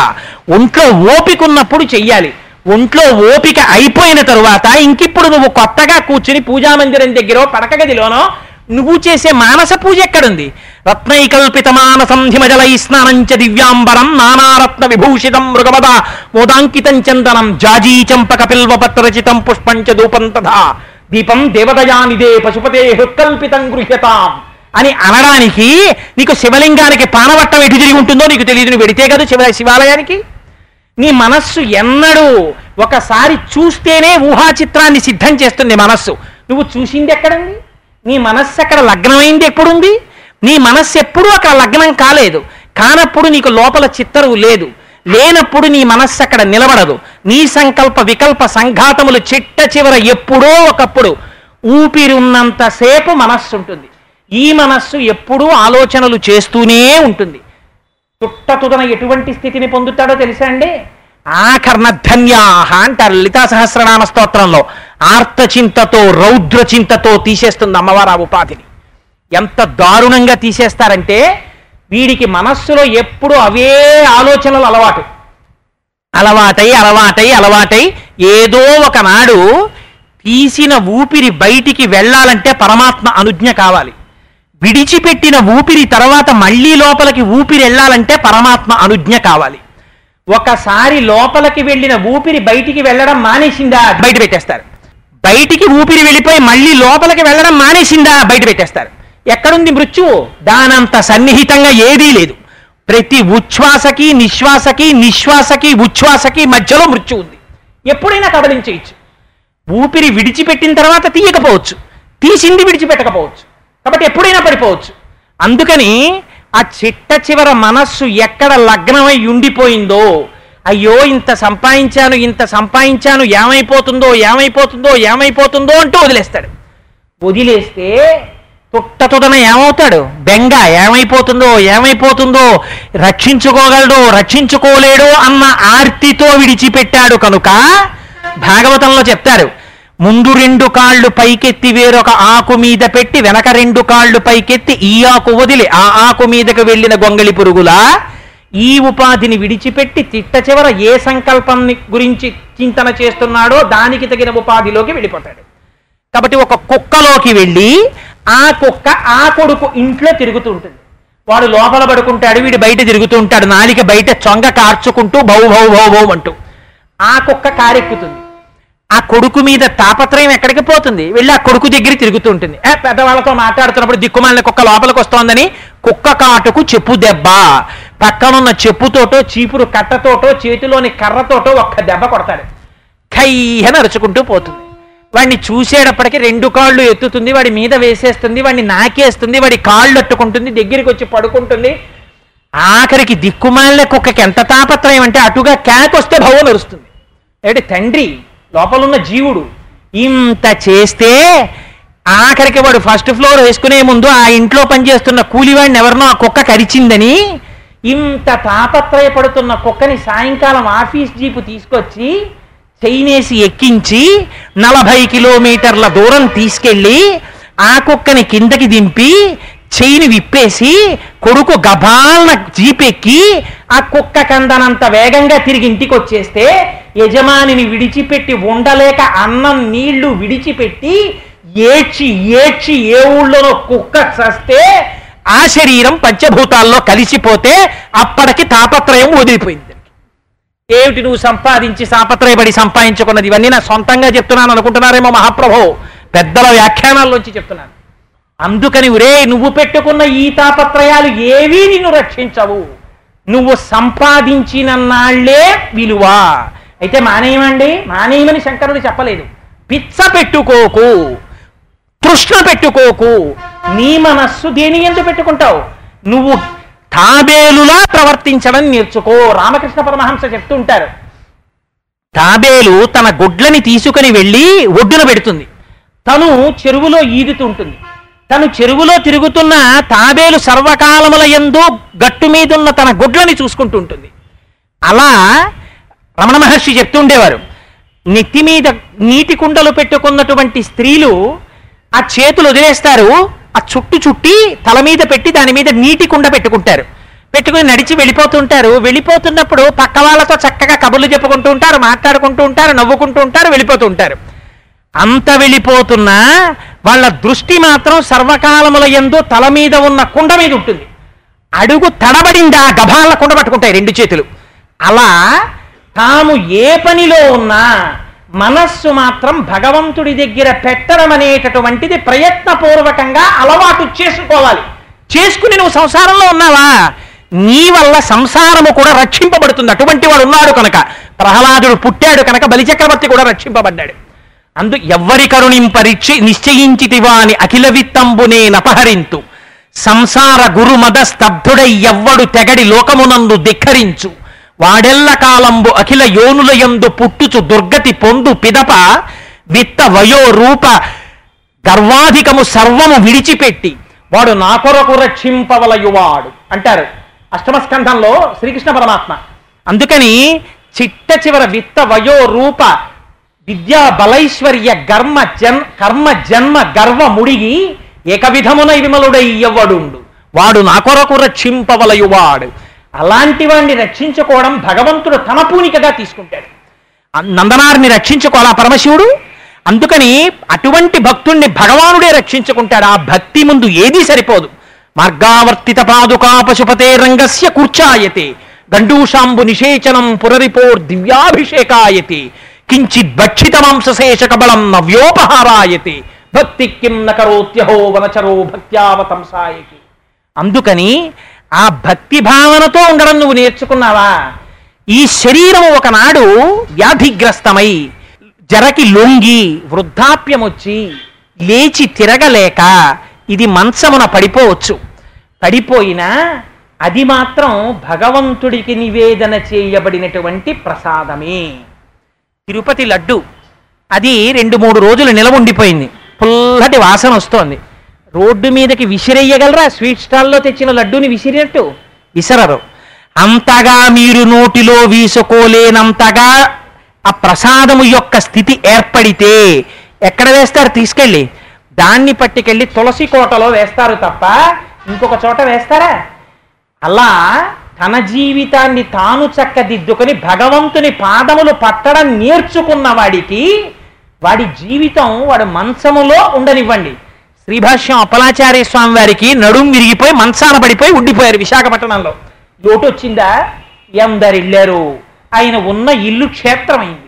ఒంట్లో ఓపికున్నప్పుడు చెయ్యాలి. ఒంట్లో ఓపిక అయిపోయిన తరువాత ఇంకిప్పుడు నువ్వు కొత్తగా కూర్చుని పూజా మందిరం దగ్గర పడక గదిలోనో నువ్వు చేసే మానస పూజ ఎక్కడుంది? రత్నైకల్పిత మానసం హిమజలై స్నానంచ దివ్యాంబరం నానారత్న విభూషితం మృగవద మోదాంకితం చందనం జాజీ చంపక పిల్వపత్రచితం పుష్పంచ దూపం తథా. దీపం దేవదయానిదే పశుపతే హృత్కల్పితం గృహ్యతాం అని అనడానికి నీకు శివలింగానికి పానవట్టం ఎటు తిరిగి ఉంటుందో నీకు తెలియదు నువ్వు వెడితే కదా శివ శివాలయానికి. నీ మనస్సు ఎన్నడూ ఒకసారి చూస్తేనే ఊహా చిత్రాన్ని సిద్ధం చేస్తుంది మనస్సు. నువ్వు చూసింది ఎక్కడండి? నీ మనస్సు అక్కడ లగ్నమైంది ఎప్పుడుంది? నీ మనస్సు ఎప్పుడూ అక్కడ లగ్నం కాలేదు. కానప్పుడు నీకు లోపల చిత్తరువు లేదు. లేనప్పుడు నీ మనస్సు అక్కడ నిలబడదు. నీ సంకల్ప వికల్ప సంఘాతములు చిట్ట చివర ఎప్పుడో ఒకప్పుడు ఊపిరి ఉన్నంతసేపు మనస్సు ఉంటుంది. ఈ మనస్సు ఎప్పుడూ ఆలోచనలు చేస్తూనే ఉంటుంది. చుట్టతుదన ఎటువంటి స్థితిని పొందుతాడో తెలుసా అండి? ఆకర్ణ ధన్యాహ అంటారు లలితా సహస్రనామ స్తోత్రంలో. ఆర్తచింతతో రౌద్రచింతతో తీసేస్తుంది అమ్మవారు ఆ ఉపాధిని. ఎంత దారుణంగా తీసేస్తారంటే వీడికి మనస్సులో ఎప్పుడు అవే ఆలోచనలు అలవాటు. అలవాటై అలవాటై అలవాటై ఏదో ఒకనాడు తీసిన ఊపిరి బయటికి వెళ్ళాలంటే పరమాత్మ అనుజ్ఞ కావాలి. విడిచిపెట్టిన ఊపిరి తర్వాత మళ్ళీ లోపలికి ఊపిరి వెళ్ళాలంటే పరమాత్మ అనుజ్ఞ కావాలి. ఒకసారి లోపలికి వెళ్ళిన ఊపిరి బయటికి వెళ్ళడం మానేసిందా? బయట పెట్టేస్తారు. బయటికి ఊపిరి వెళ్ళిపోయి మళ్ళీ లోపలికి వెళ్ళడం మానేసిందా? బయట పెట్టేస్తారు. ఎక్కడుంది మృత్యువు దానంత సన్నిహితంగా ఏదీ లేదు. ప్రతి ఉచ్ఛ్వాసకి నిశ్వాసకి నిశ్వాసకి ఉచ్ఛ్వాసకి మధ్యలో మృత్యు ఉంది. ఎప్పుడైనా కబలించేయచ్చు ఊపిరి విడిచిపెట్టిన తర్వాత తీయకపోవచ్చు. తీసింది విడిచిపెట్టకపోవచ్చు. కాబట్టి ఎప్పుడైనా పడిపోవచ్చు. అందుకని ఆ చిట్ట చివర మనస్సు ఎక్కడ లగ్నమై ఉండిపోయిందో అయ్యో ఇంత సంపాదించాను ఇంత సంపాదించాను ఏమైపోతుందో ఏమైపోతుందో ఏమైపోతుందో అంటూ వదిలేస్తాడు. వదిలేస్తే తుట్టతుదన ఏమవుతాడు? బెంగ ఏమైపోతుందో ఏమైపోతుందో రక్షించుకోగలడో రక్షించుకోలేడో అన్న ఆర్తితో విడిచిపెట్టాడు కనుక భాగవతంలో చెప్తారు ముందు రెండు కాళ్ళు పైకెత్తి వేరొక ఆకు మీద పెట్టి వెనక రెండు కాళ్ళు పైకెత్తి ఈ ఆకు వదిలి. ఆ ఆకు మీదకు వెళ్ళిన గొంగళి పురుగులా ఈ ఉపాధిని విడిచిపెట్టి తిట్ట చివర ఏ సంకల్పం గురించి చింతన చేస్తున్నాడో దానికి తగిన ఉపాధిలోకి వెళ్ళిపోతాడు. కాబట్టి ఒక కుక్కలోకి వెళ్ళి ఆ కుక్క ఆ కొడుకు ఇంట్లో తిరుగుతూ ఉంటుంది. వాడు లోపల పడుకుంటాడు వీడు బయట తిరుగుతూ ఉంటాడు నాలిక బయట చొంగ కార్చుకుంటూ భౌ భౌ భౌ భౌ అంటూ. ఆ కుక్క కారెక్కుతుంది. ఆ కొడుకు మీద తాపత్రయం ఎక్కడికి పోతుంది? వెళ్ళి ఆ కొడుకు దగ్గర తిరుగుతూ ఉంటుంది. ఏ పెద్దవాళ్ళతో మాట్లాడుతున్నప్పుడు దిక్కుమాలిన కుక్క లోపలికి వస్తోందని కుక్క కాటుకు చెప్పు దెబ్బ. పక్కనున్న చెప్పుతోటో చీపురు కట్టతోటో చేతిలోని కర్రతోటో ఒక్క దెబ్బ కొడతాడు. కయ్య నరుచుకుంటూ పోతుంది. వాడిని చూసేటప్పటికి రెండు కాళ్ళు ఎత్తుతుంది వాడి మీద వేసేస్తుంది వాడిని నాకేస్తుంది వాడి కాళ్ళు అట్టుకుంటుంది దగ్గరికి వచ్చి పడుకుంటుంది. ఆఖరికి దిక్కుమాలిన కుక్కకి ఎంత తాపత్రయం అంటే అటుగా క్యాక్ వస్తే భవం నరుస్తుంది. ఏంటి తండ్రి లోపలున్న జీవుడు. ఇంత చేస్తే ఆఖరికి వాడు ఫస్ట్ ఫ్లోర్ వేసుకునే ముందు ఆ ఇంట్లో పనిచేస్తున్న కూలివాడిని ఎవరినో ఆ కుక్క కరిచిందని ఇంత తాపత్రయపడుతున్న కుక్కని సాయంకాలం ఆఫీస్ జీపు తీసుకొచ్చి చైనేసి ఎక్కించి నలభై కిలోమీటర్ల దూరం తీసుకెళ్ళి ఆ కుక్కని కిందకి దింపి చైన్ విప్పేసి కొడుకు గబాలన జీపెక్కి ఆ కుక్క కందనంత వేగంగా తిరిగి ఇంటికి వచ్చేస్తే యజమానిని విడిచిపెట్టి ఉండలేక అన్నం నీళ్ళు విడిచిపెట్టి ఏడ్చి ఏడ్చి ఏ ఊళ్ళోనో కుక్క చస్తే ఆ శరీరం పంచభూతాల్లో కలిసిపోతే అప్పటికి తాపత్రయం వదిలిపోయింది. ఏమిటి నువ్వు సంపాదించి సాపత్రయపడి సంపాదించుకున్నది? ఇవన్నీ నా సొంతంగా చెప్తున్నాను అనుకుంటున్నారేమో మహాప్రభో. పెద్దల వ్యాఖ్యానాల్లోంచి చెప్తున్నాను. అందుకని ఒరే నువ్వు పెట్టుకున్న ఈ తాపత్రయాలు ఏవీ నిన్ను రక్షించవు. నువ్వు సంపాదించిన నాళ్ళే విలువ. అయితే మానేయమండి? మానేయమని శంకరుడు చెప్పలేదు. పిచ్చ పెట్టుకోకు. తృష్ణ పెట్టుకోకు. నీ మనస్సు దేని ఎందుకు పెట్టుకుంటావు? నువ్వు తాబేలులా ప్రవర్తించడం నేర్చుకో. రామకృష్ణ పరమహంస చెప్తుంటారు తాబేలు తన గుడ్లని తీసుకుని వెళ్ళి ఒడ్డున పెడుతుంది. తను చెరువులో ఈదుతుంటుంది తను చెరువులో తిరుగుతున్న తాబేలు సర్వకాలముల ఎందు గట్టు మీదున్న తన గుడ్లని చూసుకుంటూ ఉంటుంది. అలా రమణ మహర్షి చెప్తుండేవారు నెత్తి మీద నీటి కుండలు పెట్టుకున్నటువంటి స్త్రీలు ఆ చేతులు వదిలేస్తారు ఆ చుట్టు చుట్టి తల మీద పెట్టి దాని మీద నీటి కుండ పెట్టుకుంటారు. పెట్టుకుని నడిచి వెళ్ళిపోతుంటారు. వెళ్ళిపోతున్నప్పుడు పక్క వాళ్ళతో చక్కగా కబుర్లు చెప్పుకుంటూ ఉంటారు మాట్లాడుకుంటూ ఉంటారు నవ్వుకుంటూ ఉంటారు వెళ్ళిపోతూ ఉంటారు. అంత వెళ్ళిపోతున్నా వాళ్ళ దృష్టి మాత్రం సర్వకాలముల ఎందు తల మీద ఉన్న కుండ మీద ఉంటుంది. అడుగు తడబడిందా గభాల కుండ పట్టుకుంటాయి రెండు చేతులు. అలా తాము ఏ పనిలో ఉన్నా మనస్సు మాత్రం భగవంతుడి దగ్గర పెట్టడం అనేటటువంటిది ప్రయత్నపూర్వకంగా అలవాటు చేసుకోవాలి. చేసుకుని నువ్వు సంసారంలో ఉన్నావా? నీ వల్ల సంసారము కూడా రక్షింపబడుతుంది. అటువంటి వాడు ఉన్నాడు కనుక. ప్రహ్లాదుడు పుట్టాడు కనుక బలిచక్రవర్తి కూడా రక్షింపబడ్డాడు. అందు ఎవ్వరి కరుణింపరిచి నిశ్చయించితివా అని అఖిల విత్తంబునే నపహరింతు. సంసార గురుమద స్తబ్ధుడై ఎవ్వడు తెగడి లోకమునందు ధిక్కరించు. వాడెల్ల కాలంబు అఖిల యోనుల యందు పుట్టుచు దుర్గతి పొందు పిదప విత్త వయో రూప గర్వాధికము సర్వము విడిచిపెట్టి. వాడు నా కొరకు రక్షింపవలయువాడు అంటారు. అష్టమ స్కంధంలో శ్రీకృష్ణ పరమాత్మ. అందుకని చిట్ట చివర విత్త వయో రూప విద్యా బలైశ్వర్య గర్మ జన్ కర్మ జన్మ గర్వ ముడిగి ఏకవిధమున విమలుడై ఎవ్వడుండు. వాడు నా కొరకు రక్షింపవలయువాడు. అలాంటి వాడిని రక్షించుకోవడం భగవంతుడు తన పూనికగా తీసుకుంటాడు. నందనారిని రక్షించుకోవాలా పరమశివుడు? అందుకని అటువంటి భక్తుణ్ణి భగవానుడే రక్షించుకుంటాడు. ఆ భక్తి ముందు ఏదీ సరిపోదు. మార్గావర్తిత పాదుకా పశుపతే రంగస్య కూర్చాయతే. గండూషాంబు నిషేచనం పురరిపోర్ దివ్యాభిషేకాయతే. కించిత్ భక్షిత మాంసశేష కబలం నవ్యోపహారాయతే భక్తి కిం నకరోత్యహో వనచరో భక్త్యావతంసాయకి అందుకని ఆ భక్తి భావనతో ఉండడం నువ్వు నేర్చుకున్నావా? ఈ శరీరం ఒకనాడు వ్యాధిగ్రస్తమై జరకి లొంగి వృద్ధాప్యం వచ్చి లేచి తిరగలేక ఇది మంచమున పడిపోవచ్చు. పడిపోయినా అది మాత్రం భగవంతుడికి నివేదన చేయబడినటువంటి ప్రసాదమే. తిరుపతి లడ్డు. అది రెండు మూడు రోజులు నిలవ ఉండిపోయింది. పుల్లటి వాసన వస్తోంది. రోడ్డు మీదకి విసిరేయగలరా? స్వీట్ స్టాల్లో తెచ్చిన లడ్డూని విసిరినట్టు విసరరు. అంతగా మీరు నోటిలో వీసుకోలేనంతగా ఆ ప్రసాదము యొక్క స్థితి ఏర్పడితే ఎక్కడ వేస్తారు? తీసుకెళ్ళి. దాన్ని పట్టుకెళ్ళి తులసి కోటలో వేస్తారు తప్ప ఇంకొక చోట వేస్తారా? అలా తన జీవితాన్ని తాను చక్కదిద్దుకొని భగవంతుని పాదములు పట్టడం నేర్చుకున్న వాడికి వాడి జీవితం వాడు మంచములో ఉండనివ్వండి. శ్రీభాష్యం అప్పలాచార్య స్వామి వారికి నడుం విరిగిపోయి మంచాన పడిపోయి ఉండిపోయారు విశాఖపట్నంలో. లోటు వచ్చిందా ఎందరు వెళ్ళారు ఆయన ఉన్న ఇల్లు క్షేత్రమైంది.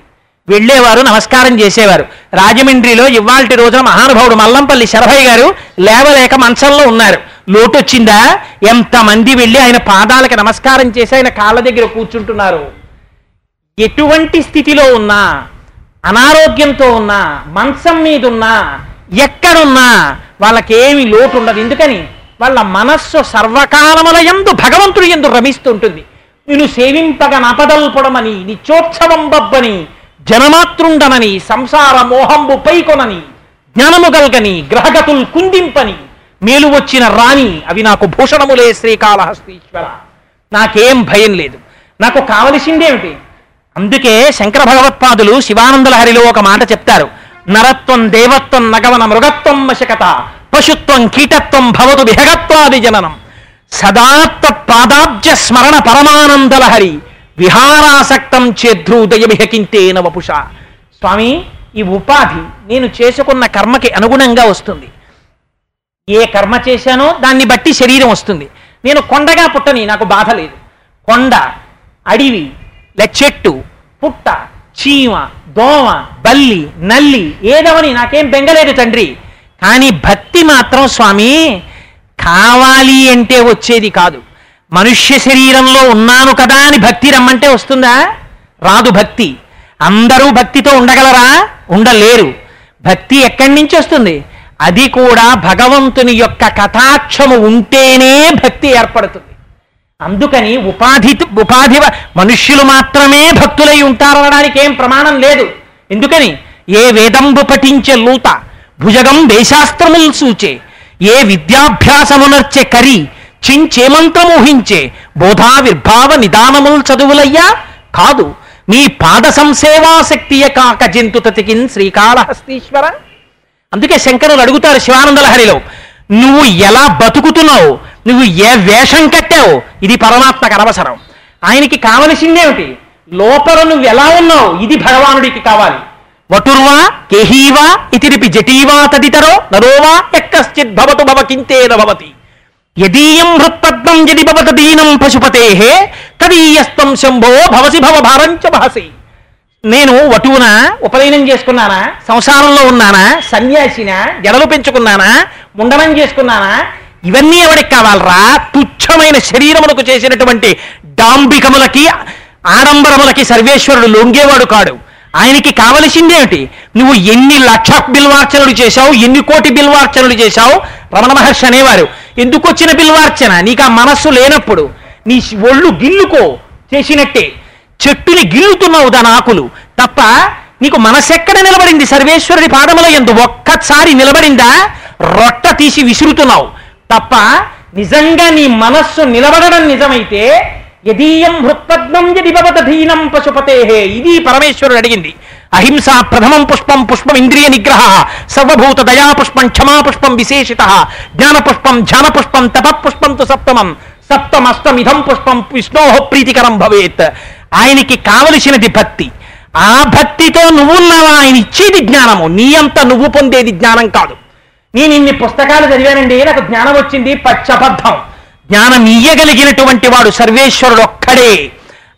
వెళ్ళేవారు నమస్కారం చేసేవారు. రాజమండ్రిలో ఇవాళ రోజున మహానుభావుడు మల్లంపల్లి శరభయ్య గారు లేవలేక మంచంలో ఉన్నారు. లోటు వచ్చిందా ఎంతమంది వెళ్ళి ఆయన పాదాలకి నమస్కారం చేసి ఆయన కాళ్ళ దగ్గర కూర్చుంటున్నారు? ఎటువంటి స్థితిలో ఉన్నా అనారోగ్యంతో ఉన్నా మంచం మీద ఉన్నా ఎక్కడున్నా వాళ్ళకేమి లోటు ఉండదు ఎందుకని? వాళ్ళ మనస్సు సర్వకాలములయందు భగవంతుడు ఎందు రమిస్తుంటుంది. నేను సేవింపగ నపదల్పడమని నిత్యోత్సవం బబ్బని జనమాతృండనని సంసార మోహంబు పైకొనని జ్ఞానము గల్గని గ్రహగతులు కుందింపని మేలు వచ్చిన రాణి అవి నాకు భూషణములే శ్రీకాళహస్తీశ్వర. నాకేం భయం లేదు. నాకు కావలసిందేమిటి? అందుకే శంకర భగవత్పాదులు శివానందలహరిలో ఒక మాట చెప్తారు. నరత్వం దేవత్వం నగవన మృగత్వం వశకత పశుత్వం కీటత్వం భవతు విహగత్వాది జననం. సదాత్త పాదాబ్జ స్మరణ పరమానందలహరి విహారాసక్తం చేద్రూదయ విహకింతే వపుష స్వామి ఈ ఉపాధి నేను చేసుకున్న కర్మకి అనుగుణంగా వస్తుంది. ఏ కర్మ చేశానో దాన్ని బట్టి శరీరం వస్తుంది. నేను కొండగా పుట్టని నాకు బాధ లేదు. కొండ అడివి లే చెట్టు పుట్ట చీమ దోమ బల్లి నల్లి ఏదవని నాకేం బెంగలేదు తండ్రి. కానీ భక్తి మాత్రం స్వామి కావాలి అంటే వచ్చేది కాదు. మనుష్య శరీరంలో ఉన్నాను కదా అని భక్తి రమ్మంటే వస్తుందా? రాదు భక్తి. అందరూ భక్తితో ఉండగలరా? ఉండలేరు. భక్తి ఎక్కడి నుంచి వస్తుంది? అది కూడా భగవంతుని యొక్క కథాక్షము ఉంటేనే భక్తి ఏర్పడుతుంది. అందుకని ఉపాధి ఉపాధి మనుష్యులు మాత్రమే భక్తులై ఉంటారనడానికి ఏం ప్రమాణం లేదు. ఎందుకని? ఏ వేదంబు పఠించే లూత భుజగం వేశాస్త్రములు సూచే ఏ విద్యాభ్యాసమునర్చే కరి చించేమంత్రమూహించే బోధావిర్భావ నిదానములు చదువులయ్యా? కాదు నీ పాద సంసేవాశక్తియ కాక జంతుతతికిన్ శ్రీకాళహస్తీశ్వర. అందుకే శంకరులు అడుగుతారు శివానందలహరిలో నువ్వు ఎలా బతుకుతున్నావు? నువ్వు ఏ వేషం కట్టావు? ఇది పరమాత్మకు అనవసరం. ఆయనకి కావలసిందేమిటి లోపల నువ్వు ఎలా ఉన్నావు? ఇది భగవానుడికి కావాలి. వటుర్వా కేహీవా ఇతిరిపి జటీవా తదితరో నరోవా ఎక్కశ్చిత్ భవతు భవ కింతేన భవతి. యదీయం హృత్పద్మం యది భవత దీనం పశుపతే తదీయస్తం శంభో భవసి భవ భారంచ భాసి నేను వటువున? ఉపనయనం చేసుకున్నానా? సంసారంలో ఉన్నానా? సన్యాసినా? జడలు పెంచుకున్నానా? ముండనం చేసుకున్నానా? ఇవన్నీ ఎవరికి కావాలరా? తుచ్చమైన శరీరములకు చేసినటువంటి డాంబికములకి ఆడంబరములకి సర్వేశ్వరుడు లొంగేవాడు కాడు. ఆయనకి కావలసిందేమిటి? నువ్వు ఎన్ని లక్ష బిల్వార్చనలు చేశావు? ఎన్ని కోటి బిల్వార్చనలు చేశావు? రమణ మహర్షి అనేవారు. ఎందుకు వచ్చిన బిల్వార్చన? నీకు ఆ మనస్సు లేనప్పుడు. నీ ఒళ్ళు గిల్లుకో. చేసినట్టే. చెట్టుని గిల్లుతున్నావు దాని ఆకులు. తప్ప నీకు మనసెక్కడ నిలబడింది? సర్వేశ్వరుడి పాదముల ఎందు ఒక్కసారి నిలబడిందా? రొట్ట తీసి విసురుతున్నావు. తప్ప నిజంగా నీ మనస్సు నిలబడడం నిజమైతే యదీయం హృత్పద్మం యది భవత ధీనం పశుపతే ఇది పరమేశ్వరుడు అడిగింది. అహింస ప్రథమం పుష్పం పుష్పం ఇంద్రియ నిగ్రహ సర్వభూత దయా పుష్పం క్షమా పుష్పం విశేషిత జ్ఞాన పుష్పం ధ్యాన పుష్పం తప పుష్పం తు సప్తమం సప్తమస్తమిధం పుష్పం విష్ణో ప్రీతికరం భవేత్. ఆయనకి కావలసినది భక్తి. ఆ భక్తితో నువ్వున్నావా? ఆయన ఇచ్చేది జ్ఞానము. నీ అంత నువ్వు పొందేది జ్ఞానం కాదు. నేను ఇన్ని పుస్తకాలు చదివానండి నాకు జ్ఞానం వచ్చింది పచ్చబద్ధం. జ్ఞానం ఇయ్యగలిగినటువంటి వాడు సర్వేశ్వరుడు ఒక్కడే.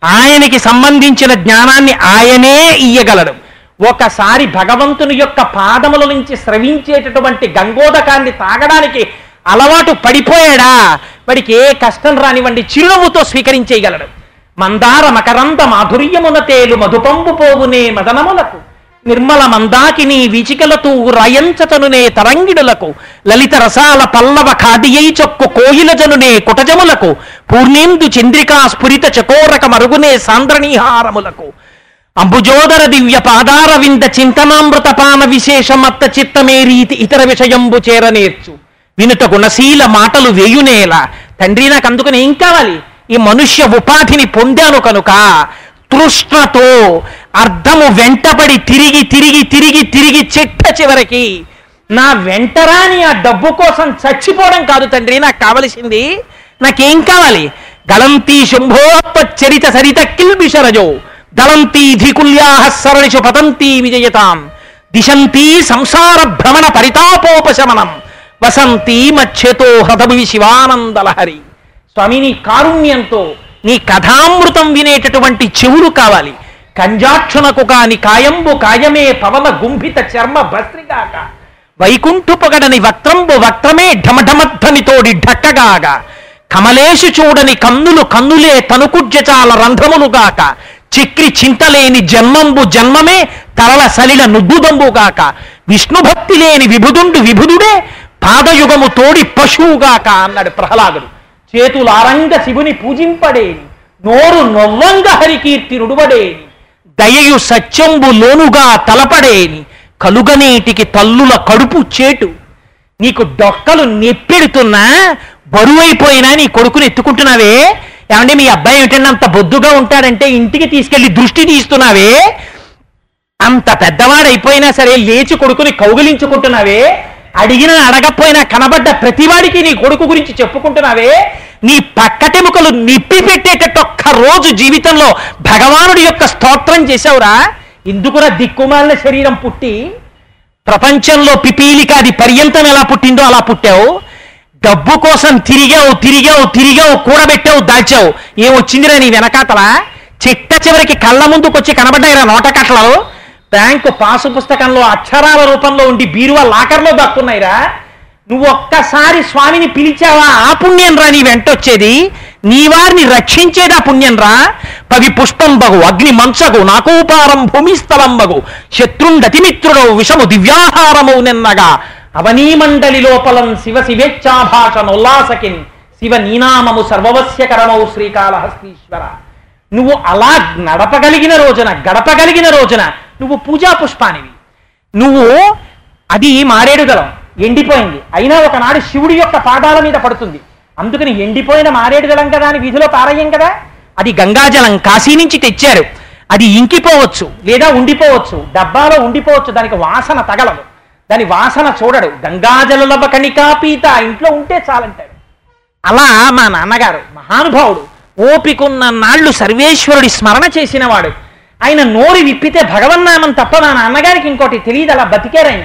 ఆయనకి సంబంధించిన జ్ఞానాన్ని ఆయనే ఇయ్యగలడు. ఒకసారి భగవంతుని యొక్క పాదముల నుంచి స్రవించేటటువంటి గంగోదకాన్ని తాగడానికి అలవాటు పడిపోయాడా? వాడికి ఏ కష్టం రానివ్వండి చిరునవ్వుతో స్వీకరించేయగలడు. మందార మకరంద మాధుర్యమున తేలు మధుపంబు పోవునే మదనములకు. నిర్మల మందాకిని వీచికలతూ రయంచతనునే తరంగిడులకు. లలిత రసాల పల్లవ ఖాదియై చొక్కు కోయిల జనునే కుటజములకు. పూర్ణేందు చంద్రికా స్ఫురిత చకోరక మరుగునే సాంద్రణీహారములకు అంబుజోదర దివ్య పాదార వింద చింతనామృత పాన విశేషమత్త చిత్తమే రీతి ఇతర విషయంబు చేరనేర్చు. వినుత గుణశీల మాటలు వేయునేలా. తండ్రి నాకు అందుకని ఏం కావాలి? ఈ మనుష్య ఉపాధిని పొందాను కనుక తృష్ణతో అర్థము వెంటబడి తిరిగి తిరిగి తిరిగి తిరిగి చిట్ట చివరికి నా వెంటరాని ఆ డబ్బు కోసం చచ్చిపోవడం కాదు తండ్రి నాకు కావలసింది నాకేం కావాలి? గలంతి శంభోత్వ చరిత సరిత కిల్బిషరజో దళంతి ధికుల్యాహ సరణిషు పతంతి విజయతాం దిశంతి సంసార భ్రమణ పరితాపోపశమనం వసంతి మచ్చతో హృదవి శివానందలహరి. స్వామి నీ కారుణ్యంతో నీ కథామృతం వినేటటువంటి చెవులు కావాలి. కంజాక్షునకు కాని కాయంబు కాయమే పవన గుంభిత చర్మ భస్త్రిగాక. వైకుంఠుపగడని వక్త్రంబు వక్త్రమే ఢమఢమధ్వనితోడి ఢక్కగాగా కమలేషు చూడని కన్నులు కన్నులే తనుకుజ్జచాల రంధ్రములుగాక. చిక్రి చింతలేని జన్మంబు జన్మమే తరల సలిల నుద్దుదంబుగాక. విష్ణుభక్తి లేని విభుదుండు విభుదుడే పాదయుగము తోడి పశువుగాక అన్నాడు ప్రహ్లాదుడు. చేతులారంగ శివుని పూజింపడేని నోరు నొవ్వంగ హరికీర్తి నుడువడేని దయయు సత్యంబు లోనుగా తలపడేని కలుగనేటికి తల్లుల కడుపు చేటు. నీకు డొక్కలు నెప్పెడుతున్నా బరువైపోయినా నీ కొడుకుని ఎత్తుకుంటున్నావే? ఏమంటే మీ అబ్బాయి ఏమిటంటే అంత బొద్దుగా ఉంటాడంటే ఇంటికి తీసుకెళ్ళి దృష్టి తీస్తున్నావే? అంత పెద్దవాడైపోయినా సరే లేచి కొడుకుని కౌగిలించుకుంటున్నావే? అడిగినా అడగపోయినా కనబడ్డ ప్రతివాడికి నీ కొడుకు గురించి చెప్పుకుంటున్నావే? నీ పక్కటెముకలు నిప్పి పెట్టేటట్టు ఒక్క రోజు జీవితంలో భగవానుడి యొక్క స్తోత్రం చేశావురా. ఎందుకురా దిక్కుమాలిన శరీరం పుట్టి ప్రపంచంలో పిపీలికాది పర్యంతం ఎలా పుట్టిందో అలా పుట్టావు. డబ్బు కోసం తిరిగావు తిరిగావు తిరిగావు కూడబెట్టావు దాచావు ఏమొచ్చిందిరా నీ వెనకాతల? చిట్ట చివరికి కళ్ళ ముందుకు వచ్చి కనబడ్డాయిరా నోట బ్యాంకు పాసు పుస్తకంలో అక్షరాల రూపంలో ఉండి బీరువా లాకర్లో దక్కున్నాయిరా. నువ్వు ఒక్కసారి స్వామిని పిలిచావా? ఆ పుణ్యం రా నీ వెంటొచ్చేది నీ వారిని రక్షించేది ఆ పుణ్యం రా పవి పుష్పం బగు అగ్ని మంచగు నాకోపారం భూమిస్థలం బగు. శత్రుండతిమిత్రుడవు విషము దివ్యాహారము నిన్నగా. అవనీమండలి లోపలం శివ శివేచ్ఛాభాష ఉల్లాసకిన్. శివ నీనామము సర్వవస్యకరమౌ శ్రీకాళహస్తీశ్వర. నువ్వు అలా నడపగలిగిన రోజున గడపగలిగిన రోజున నువ్వు పూజా పుష్పానివి. నువ్వు అది మారేడుదలం. ఎండిపోయింది. అయినా ఒకనాడు శివుడి యొక్క పాదాల మీద పడుతుంది. అందుకని ఎండిపోయిన మారేడుదలం కదా అని వీధిలో పారయ్యం కదా? అది గంగాజలం కాశీ నుంచి తెచ్చారు. అది ఇంకిపోవచ్చు లేదా ఉండిపోవచ్చు. డబ్బాలో ఉండిపోవచ్చు. దానికి వాసన తగలదు. దాని వాసన చూడడు. గంగాజలలవ కణికా పీత ఇంట్లో ఉంటే చాలంటాడు. అలా మా నాన్నగారు మహానుభావుడు ఓపికున్న నాళ్ళు సర్వేశ్వరుడి స్మరణ చేసినవాడు. ఆయన నోరు విప్పితే భగవన్నామం తప్ప మా నాన్నగారికి ఇంకోటి తెలియదు. అలా బతికారు ఆయన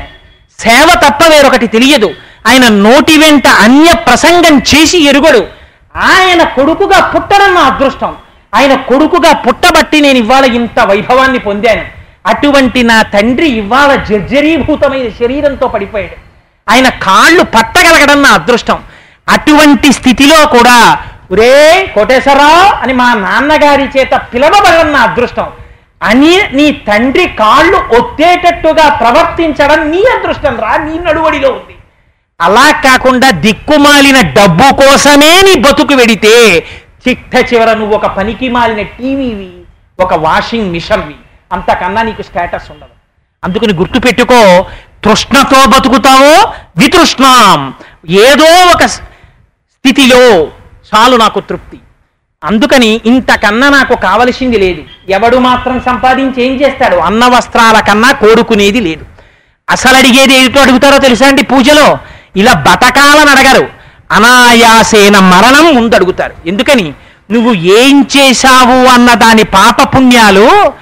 సేవ తప్ప వేరొకటి తెలియదు. ఆయన నోటి వెంట అన్య ప్రసంగం చేసి ఎరుగడు. ఆయన కొడుకుగా పుట్టడం నా అదృష్టం. ఆయన కొడుకుగా పుట్టబట్టి నేను ఇవాళ ఇంత వైభవాన్ని పొందాను. అటువంటి నా తండ్రి ఇవాళ జర్జరీభూతమైన శరీరంతో పడిపోయాడు. ఆయన కాళ్ళు పట్టగలగడం నా అదృష్టం. అటువంటి స్థితిలో కూడా ఒరే కోటేశ్వరరావు అని మా నాన్నగారి చేత పిలవబడడం నా అదృష్టం. అని నీ తండ్రి కాళ్ళు ఒత్తేటట్టుగా ప్రవర్తించడం నీ అదృష్టం రా నీ నడువడిలో ఉంది. అలా కాకుండా దిక్కుమాలిన డబ్బు కోసమే నీ బతుకు వెడితే చిట్ట చివర నువ్వు ఒక పనికి మాలిన టీవీవి ఒక వాషింగ్ మిషన్వి. అంతకన్నా నీకు స్టేటస్ ఉండదు. అందుకని గుర్తుపెట్టుకో తృష్ణతో బతుకుతావో వితృష్ణాం. ఏదో ఒక స్థితిలో చాలు నాకు తృప్తి. అందుకని ఇంతకన్నా నాకు కావలసింది లేదు. ఎవడు మాత్రం సంపాదించి ఏం చేస్తాడు? అన్న వస్త్రాల కన్నా కోరుకునేది లేదు. అసలు అడిగేది ఏమిటో అడుగుతారో తెలుసా అండి పూజలో? ఇలా బతకాలని అడగరు. అనాయాసేన మరణం ముందు అడుగుతారు. ఎందుకని? నువ్వు ఏం చేశావు అన్న దాని పాపపుణ్యాలు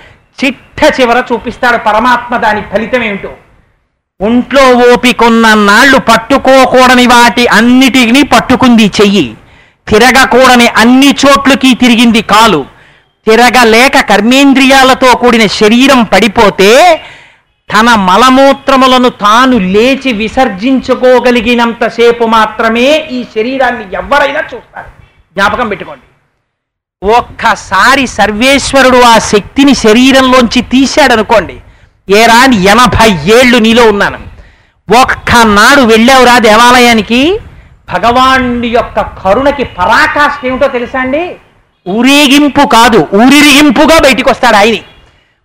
చిట్ట చివర చూపిస్తాడు పరమాత్మ దాని ఫలితం ఏమిటో. ఒంట్లో ఓపికొన్న నాళ్ళు పట్టుకోకూడని వాటి అన్నిటిని పట్టుకుంది చెయ్యి. తిరగకూడని అన్ని చోట్లకి తిరిగింది కాలు. తిరగలేక కర్మేంద్రియాలతో కూడిన శరీరం పడిపోతే తన మలమూత్రములను తాను లేచి విసర్జించుకోగలిగినంతసేపు మాత్రమే ఈ శరీరాన్ని ఎవరైనా చూస్తారు. జ్ఞాపకం పెట్టుకోండి. ఒక్కసారి సర్వేశ్వరుడు ఆ శక్తిని శరీరంలోంచి తీశాడనుకోండి. ఏరా ఎనభై ఏళ్ళు నీలో ఉన్నాను. ఒక్కనాడు వెళ్ళావురా దేవాలయానికి? భగవానుడి యొక్క కరుణకి పరాకాష్ట ఏమిటో తెలుసా అండి? ఊరేగింపు కాదు ఊరిరిగింపుగా బయటికి వస్తాడు ఆయన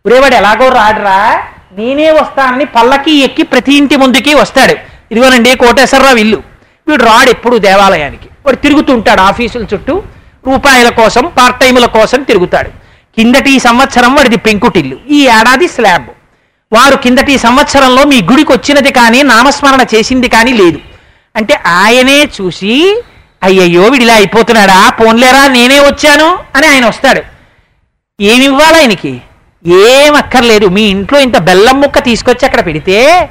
ఊరేవాడు ఎలాగో రాడురా నేనే వస్తానని పల్లకి ఎక్కి ప్రతి ఇంటి ముందుకి వస్తాడు. ఇదిగోనండి కోటేశ్వరరావు ఇల్లు. వీడు రాడు ఎప్పుడు దేవాలయానికి. వాడు తిరుగుతుంటాడు ఆఫీసుల చుట్టూ రూపాయల కోసం పార్ట్ టైముల కోసం తిరుగుతాడు. కిందటి సంవత్సరం వాడిది పెంకుటిల్లు ఈ ఏడాది స్లాబ్. వారు కిందటి సంవత్సరంలో మీ గుడికి వచ్చినది కానీ నామస్మరణ చేసింది కానీ లేదు. అంటే ఆయనే చూసి అయ్యయ్యో వీడిలా అయిపోతున్నాడా? పోన్లేరా? నేనే వచ్చాను? అని ఆయన వస్తాడు. ఏమి ఇవ్వాలి ఆయనకి? ఏం అక్కర్లేదు. మీ ఇంట్లో ఇంత బెల్లం ముక్క తీసుకొచ్చి అక్కడ పెడితే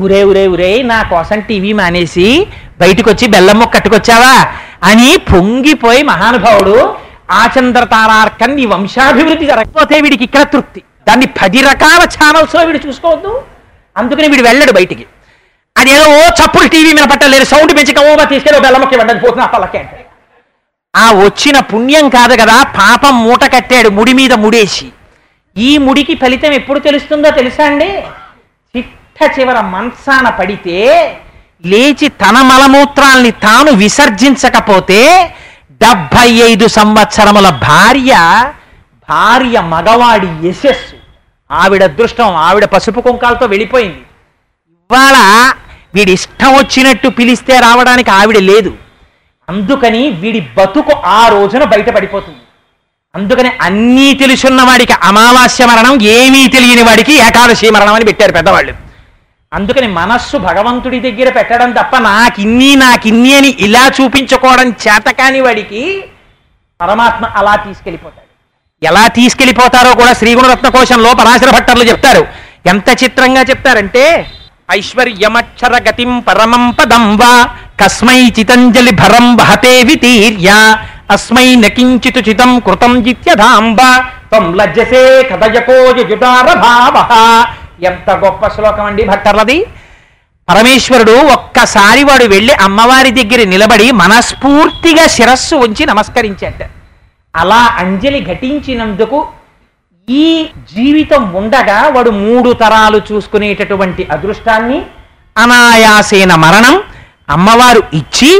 ఉరే ఉరే ఉరే నా కోసం టీవీ మానేసి బయటకు వచ్చి బెల్లం ముక్క కట్టుకొచ్చావా? అని పొంగిపోయి మహానుభావుడు ఆచంద్ర తారార్కన్ నీ వంశాభివృద్ధి జరగకపోతే వీడికి ఇక్కడ తృప్తి. దాన్ని పది రకాల ఛానల్స్లో వీడు చూసుకోవద్దు. అందుకని వీడు వెళ్ళడు బయటికి. అదేదో ఓ చప్పుడు టీవీ మీద పట్టలేదు సౌండ్ పెంచక ఓ తీసుకెళ్ళి బెల్లమ్మకి వెళ్ళదు పోతున్నా పల్లకి ఆ వచ్చిన పుణ్యం కాదు కదా పాపం మూట కట్టాడు ముడి మీద ముడేసి. ఈ ముడికి ఫలితం ఎప్పుడు తెలుస్తుందో తెలుసా అండి? చిట్ట చివర మంచాన పడితే లేచి తన మలమూత్రాల్ని తాను విసర్జించకపోతే డెబ్భై ఐదు సంవత్సరముల భార్య భార్య మగవాడి యశస్సు. ఆవిడ అదృష్టం ఆవిడ పసుపు కుంకాలతో వెళ్ళిపోయింది. ఇవాళ వీడి ఇష్టం వచ్చినట్టు పిలిస్తే రావడానికి ఆవిడ లేదు. అందుకని వీడి బతుకు ఆ రోజున బయటపడిపోతుంది. అందుకని అన్నీ తెలుసున్న వాడికి అమావాస్య మరణం ఏమీ తెలియని వాడికి ఏకాదశి మరణం అని పెట్టారు పెద్దవాళ్ళు. అందుకని మనస్సు భగవంతుడి దగ్గర పెట్టడం తప్ప నాకిన్ని నాకిన్ని అని ఇలా చూపించుకోవడం చేతకాని వాడికి పరమాత్మ అలా తీసుకెళ్ళిపోతాడు. ఎలా తీసుకెళ్ళిపోతారో కూడా శ్రీగుణరత్న కోశంలో పరాశర భట్టర్లు చెప్తారు. ఎంత చిత్రంగా చెప్తారంటే ఐశ్వర్యమక్షర గతిం పరమం పదం వా కస్మై చితంజలి భరం వహతే వితీర్య అస్మై నకించితు చితం కృతం జిత్యధాంబ త్వం లజ్జసే కథయకోయుటార భావ ఎంత గొప్ప శ్లోకం అండి భక్తర్లది. పరమేశ్వరుడు ఒక్కసారి వాడు వెళ్ళి అమ్మవారి దగ్గర నిలబడి మనస్ఫూర్తిగా శిరస్సు ఉంచి నమస్కరించాడు అలా అంజలి ఘటించినందుకు ఈ జీవితం ఉండగా వాడు మూడు తరాలు చూసుకునేటటువంటి అదృష్టాన్ని అనాయాసేన మరణం అమ్మవారు ఇచ్చి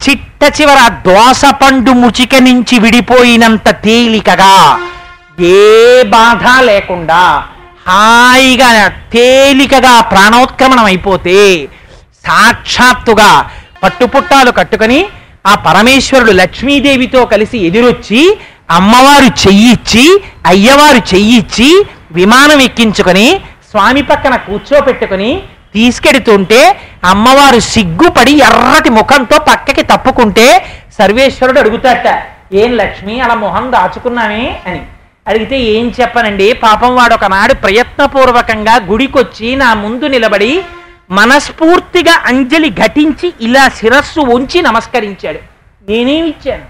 చిట్ట చివర దోస పండు ముచిక నుంచి విడిపోయినంత తేలికగా ఏ బాధ లేకుండా హాయిగా తేలికగా ప్రాణోత్క్రమణం అయిపోతే సాక్షాత్తుగా పట్టుపుట్టాలు కట్టుకొని ఆ పరమేశ్వరుడు లక్ష్మీదేవితో కలిసి ఎదురొచ్చి అమ్మవారు చెయ్యిచ్చి అయ్యవారు చెయ్యిచ్చి విమానం ఎక్కించుకొని స్వామి పక్కన కూర్చోపెట్టుకొని తీసుకెడుతుంటే అమ్మవారు సిగ్గుపడి ఎర్రటి ముఖంతో పక్కకి తప్పుకుంటే సర్వేశ్వరుడు అడుగుతాట ఏం లక్ష్మి అలా మొహం దాచుకున్నామే? అని. అడిగితే ఏం చెప్పనండి పాపం వాడు ఒకనాడు ప్రయత్నపూర్వకంగా గుడికొచ్చి నా ముందు నిలబడి మనస్ఫూర్తిగా అంజలి ఘటించి ఇలా శిరస్సు ఉంచి నమస్కరించాడు. నేనేమిచ్చాను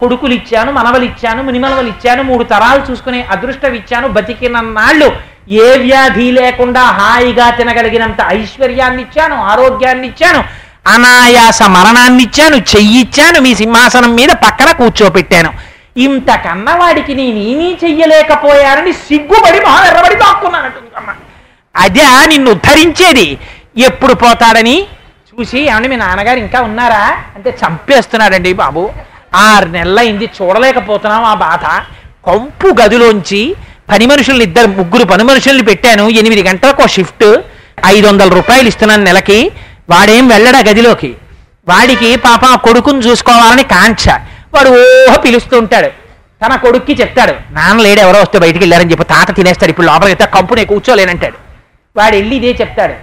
కొడుకులు ఇచ్చాను మనవలు ఇచ్చాను మునిమనవలు ఇచ్చాను మూడు తరాలు చూసుకునే అదృష్టం ఇచ్చాను బతికినన్నాళ్ళు. ఏ వ్యాధి లేకుండా హాయిగా తినగలిగినంత ఐశ్వర్యాన్ని ఇచ్చాను ఆరోగ్యాన్ని ఇచ్చాను అనాయాస మరణాన్ని ఇచ్చాను చెయ్యిచ్చాను మీ సింహాసనం మీద పక్కన కూర్చోపెట్టాను. ఇంతకన్నా వాడికి నేనేమీ చెయ్యలేకపోయానని సిగ్గుపడి మా ఎర్రబడి దాక్కున్నానట్టు అదే నిన్ను ఉద్ధరించేది. ఎప్పుడు పోతాడని? చూసి ఏమండి మీ నాన్నగారు ఇంకా ఉన్నారా? అంటే చంపేస్తున్నాడండి బాబు. ఆరు నెలలైంది చూడలేకపోతున్నాం ఆ బాధ. కంపు గదిలోంచి పని మనుషుల్ని ఇద్దరు ముగ్గురు పని మనుషుల్ని పెట్టాను. ఎనిమిది గంటలకు ఒక షిఫ్ట్ ఐదు వందల రూపాయలు ఇస్తున్నాను నెలకి. వాడేం వెళ్ళడా గదిలోకి? వాడికి పాప ఆ కొడుకుని చూసుకోవాలని కాంక్ష. వాడు ఓహో పిలుస్తూ ఉంటాడు. తన కొడుక్కి చెప్తాడు నాన్న లేడు ఎవరో వస్తే బయటికి వెళ్ళారని చెప్పి. తాత తినేస్తాడు ఇప్పుడు లోపలికి వెళ్తే కంపునే నేను కూర్చోలేనంటాడు. వాడు వెళ్ళి ఇదే చెప్తాడు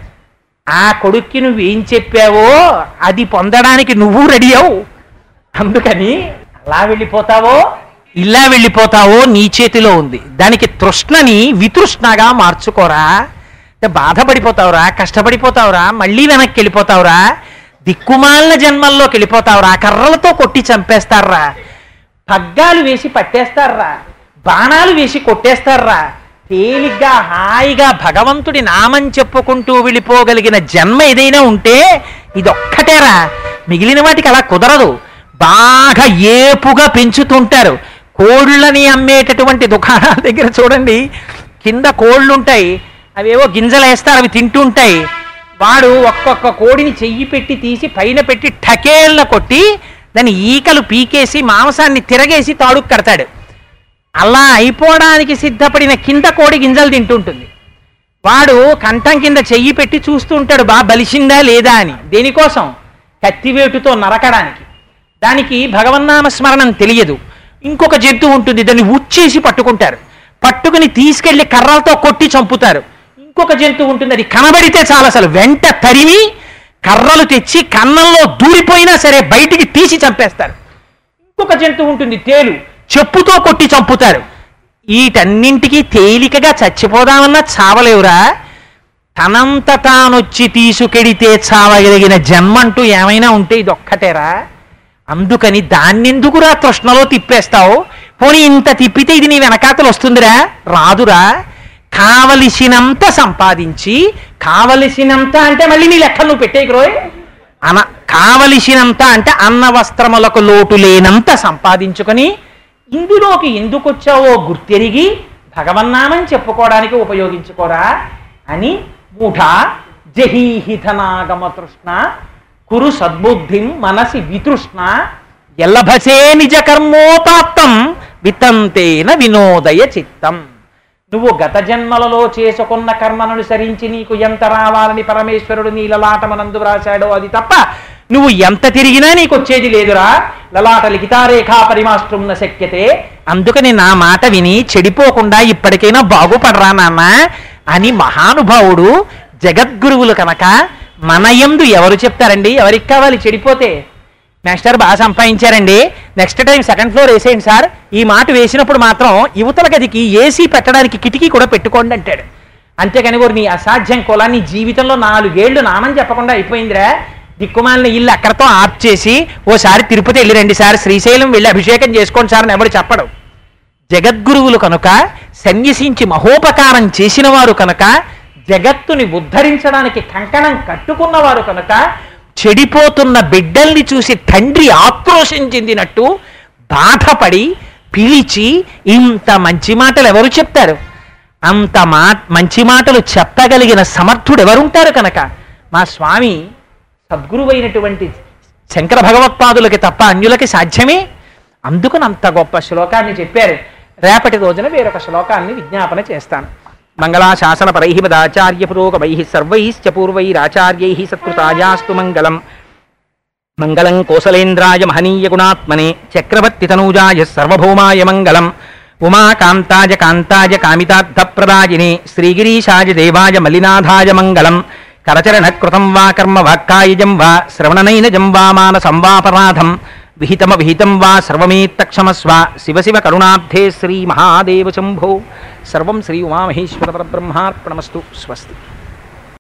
ఆ కొడుక్కి నువ్వేం చెప్పావో అది పొందడానికి నువ్వు రెడీ అవు అందుకని అలా వెళ్ళిపోతావో? ఇలా వెళ్ళిపోతావో నీ చేతిలో ఉంది. దానికి తృష్ణని వితృష్ణగా మార్చుకోరా. బాధపడిపోతావురా కష్టపడిపోతావురా మళ్ళీ వెనక్కి వెళ్ళిపోతావురా దిక్కుమాలిన జన్మల్లోకి వెళ్ళిపోతావురా కర్రలతో కొట్టి చంపేస్తారా పగ్గాలు వేసి పట్టేస్తారా బాణాలు వేసి కొట్టేస్తారా తేలిగ్గా హాయిగా భగవంతుడి నామం చెప్పుకుంటూ వెళ్ళిపోగలిగిన జన్మ ఏదైనా ఉంటే ఇదొక్కటేరా. మిగిలిన వాటికి అలా కుదరదు. బాగా ఏపుగా పెంచుతుంటారు. కోళ్ళని అమ్మేటటువంటి దుకాణాల దగ్గర చూడండి. కింద కోళ్ళు ఉంటాయి అవేవో గింజలు వేస్తారు అవి తింటూ ఉంటాయి వాడు ఒక్కొక్క కోడిని చెయ్యి పెట్టి తీసి పైన పెట్టి టకేళ్ళ కొట్టి దాని ఈకలు పీకేసి మాంసాన్ని తిరగేసి తాడుకు కడతాడు. అలా అయిపోవడానికి సిద్ధపడిన కింద కోడి గింజలు తింటుంటుంది. వాడు కంఠం కింద చెయ్యి పెట్టి చూస్తూ ఉంటాడు బా బలిసిందా లేదా అని. దేనికోసం? కత్తివేటుతో నరకడానికి. దానికి భగవన్నామ స్మరణం తెలియదు. ఇంకొక జంతువు ఉంటుంది దాన్ని ఉచ్చేసి పట్టుకుంటారు. పట్టుకుని తీసుకెళ్ళి కర్రలతో కొట్టి చంపుతారు. ఇంకొక జంతువు ఉంటుంది అది కనబడితే చాలా అసలు. వెంట తరిమి కర్రలు తెచ్చి కన్నంలో దూరిపోయినా సరే బయటికి తీసి చంపేస్తారు. ఇంకొక జంతువు ఉంటుంది తేలు. చెప్పుతో కొట్టి చంపుతారు. వీటన్నింటికి తేలికగా చచ్చిపోదామన్నా చావలేవురా. తనంత తానొచ్చి తీసుకెడితే చావగలిగిన జన్మంటూ ఏమైనా ఉంటే ఇది ఒక్కటేరా అందుకని దాన్నెందుకురా తృష్ణలో తిప్పేస్తావు? పోనీ ఇంత తిప్పితే ఇది నీ వెనకాతలు వస్తుందిరా? రాదురా. కావలసినంత సంపాదించి కావలసినంత అంటే మళ్ళీ నీ లెక్కలు నువ్వు పెట్టేకి రోయ్. అన కావలసినంత అంటే అన్న వస్త్రములకు లోటు లేనంత సంపాదించుకొని ఇందులోకి ఎందుకు వచ్చావో గుర్తెరిగి భగవన్నామం చెప్పుకోవడానికి ఉపయోగించుకోరా అని మూఢ జహీహితనాగమ తృష్ణ కురు సద్బుద్ధిం మనసి వితృష్ణ. ఎల్లభసే నిజ కర్మోపాప్తం వితంతేన వినోదయ చిత్తం. నువ్వు గత జన్మలలో చేసుకున్న కర్మననుసరించి నీకు ఎంత రావాలని పరమేశ్వరుడు నీ లలాటమనందు వ్రాశాడో అది తప్ప నువ్వు ఎంత తిరిగినా నీకు వచ్చేది లేదురా. లలాట లిఖితారేఖా పరిమాష్టం శక్యతే. అందుకని నా మాట విని చెడిపోకుండా ఇప్పటికైనా బాగుపడరా నాన్న అని మహానుభావుడు జగద్గురువులు కనుక మన యందు ఎవరు చెప్తారండి? ఎవరికి కావాలి? చెడిపోతే. మాస్టర్ బాగా సంపాదించారండి. నెక్స్ట్ టైం సెకండ్ ఫ్లోర్ వేసేయండి సార్. ఈ మాట వేసినప్పుడు మాత్రం యువతల గదికి ఏసీ పెట్టడానికి కిటికీ కూడా పెట్టుకోండి అంటాడు. అంతేకాని కూడా నీ అసాధ్యం కులాన్ని జీవితంలో నాలుగేళ్ళు నామని చెప్పకుండా అయిపోయిందిరా. దిక్కుమాలిన ఇల్లు అక్కడతో ఆప్ చేసి ఓసారి తిరుపతి వెళ్ళి రండి సార్. శ్రీశైలం వెళ్ళి అభిషేకం చేసుకోండి సార్ అని ఎవరు చెప్పడు. జగద్గురువులు కనుక సన్యసించి మహోపకారం చేసిన వారు కనుక జగత్తుని ఉద్ధరించడానికి కంకణం కట్టుకున్నవారు కనుక చెడిపోతున్న బిడ్డల్ని చూసి తండ్రి ఆక్రోశం చెందినట్టు బాధపడి పిలిచి ఇంత మంచి మాటలు ఎవరు చెప్తారు? అంత మా మంచి మాటలు చెప్పగలిగిన సమర్థుడు ఎవరుంటారు కనుక? మా స్వామి సద్గురువైనటువంటి శంకర భగవత్పాదులకి తప్ప అన్యులకి సాధ్యమే? అందుకని అంత గొప్ప శ్లోకాన్ని చెప్పారు. రేపటి రోజున వేరొక శ్లోకాన్ని విజ్ఞాపన చేస్తాను. మంగళాశాసన పరై పురోగమై సర్వైశ్చ పూర్వైరాచార్యై సత్కృతాయాస్తు మంగళం. మంగళం కోసలేంద్రాయ మహనీయ గుణాత్మనే చక్రవర్తి తనూజాయ సర్వభౌమాయ మంగళం. ఉమాకాంతాయ కాంతాయ కామితార్థప్రదాయినే శ్రీగిరీశాయ దేవాయ మలినాథాయ మంగళం. కరచరణకృతం వా కర్మ వాక్కాయజం వా శ్రవణనైనజం వా మానసం వాపరాధం విహితమ విహితం వా సర్వమేత్తక్షమస్వ శివ శివ కరుణాబ్ధే శ్రీ మహాదేవ శంభో సర్వం శ్రీ ఉమామహేశ్వర పరబ్రహ్మార్పణమస్తు స్వస్తి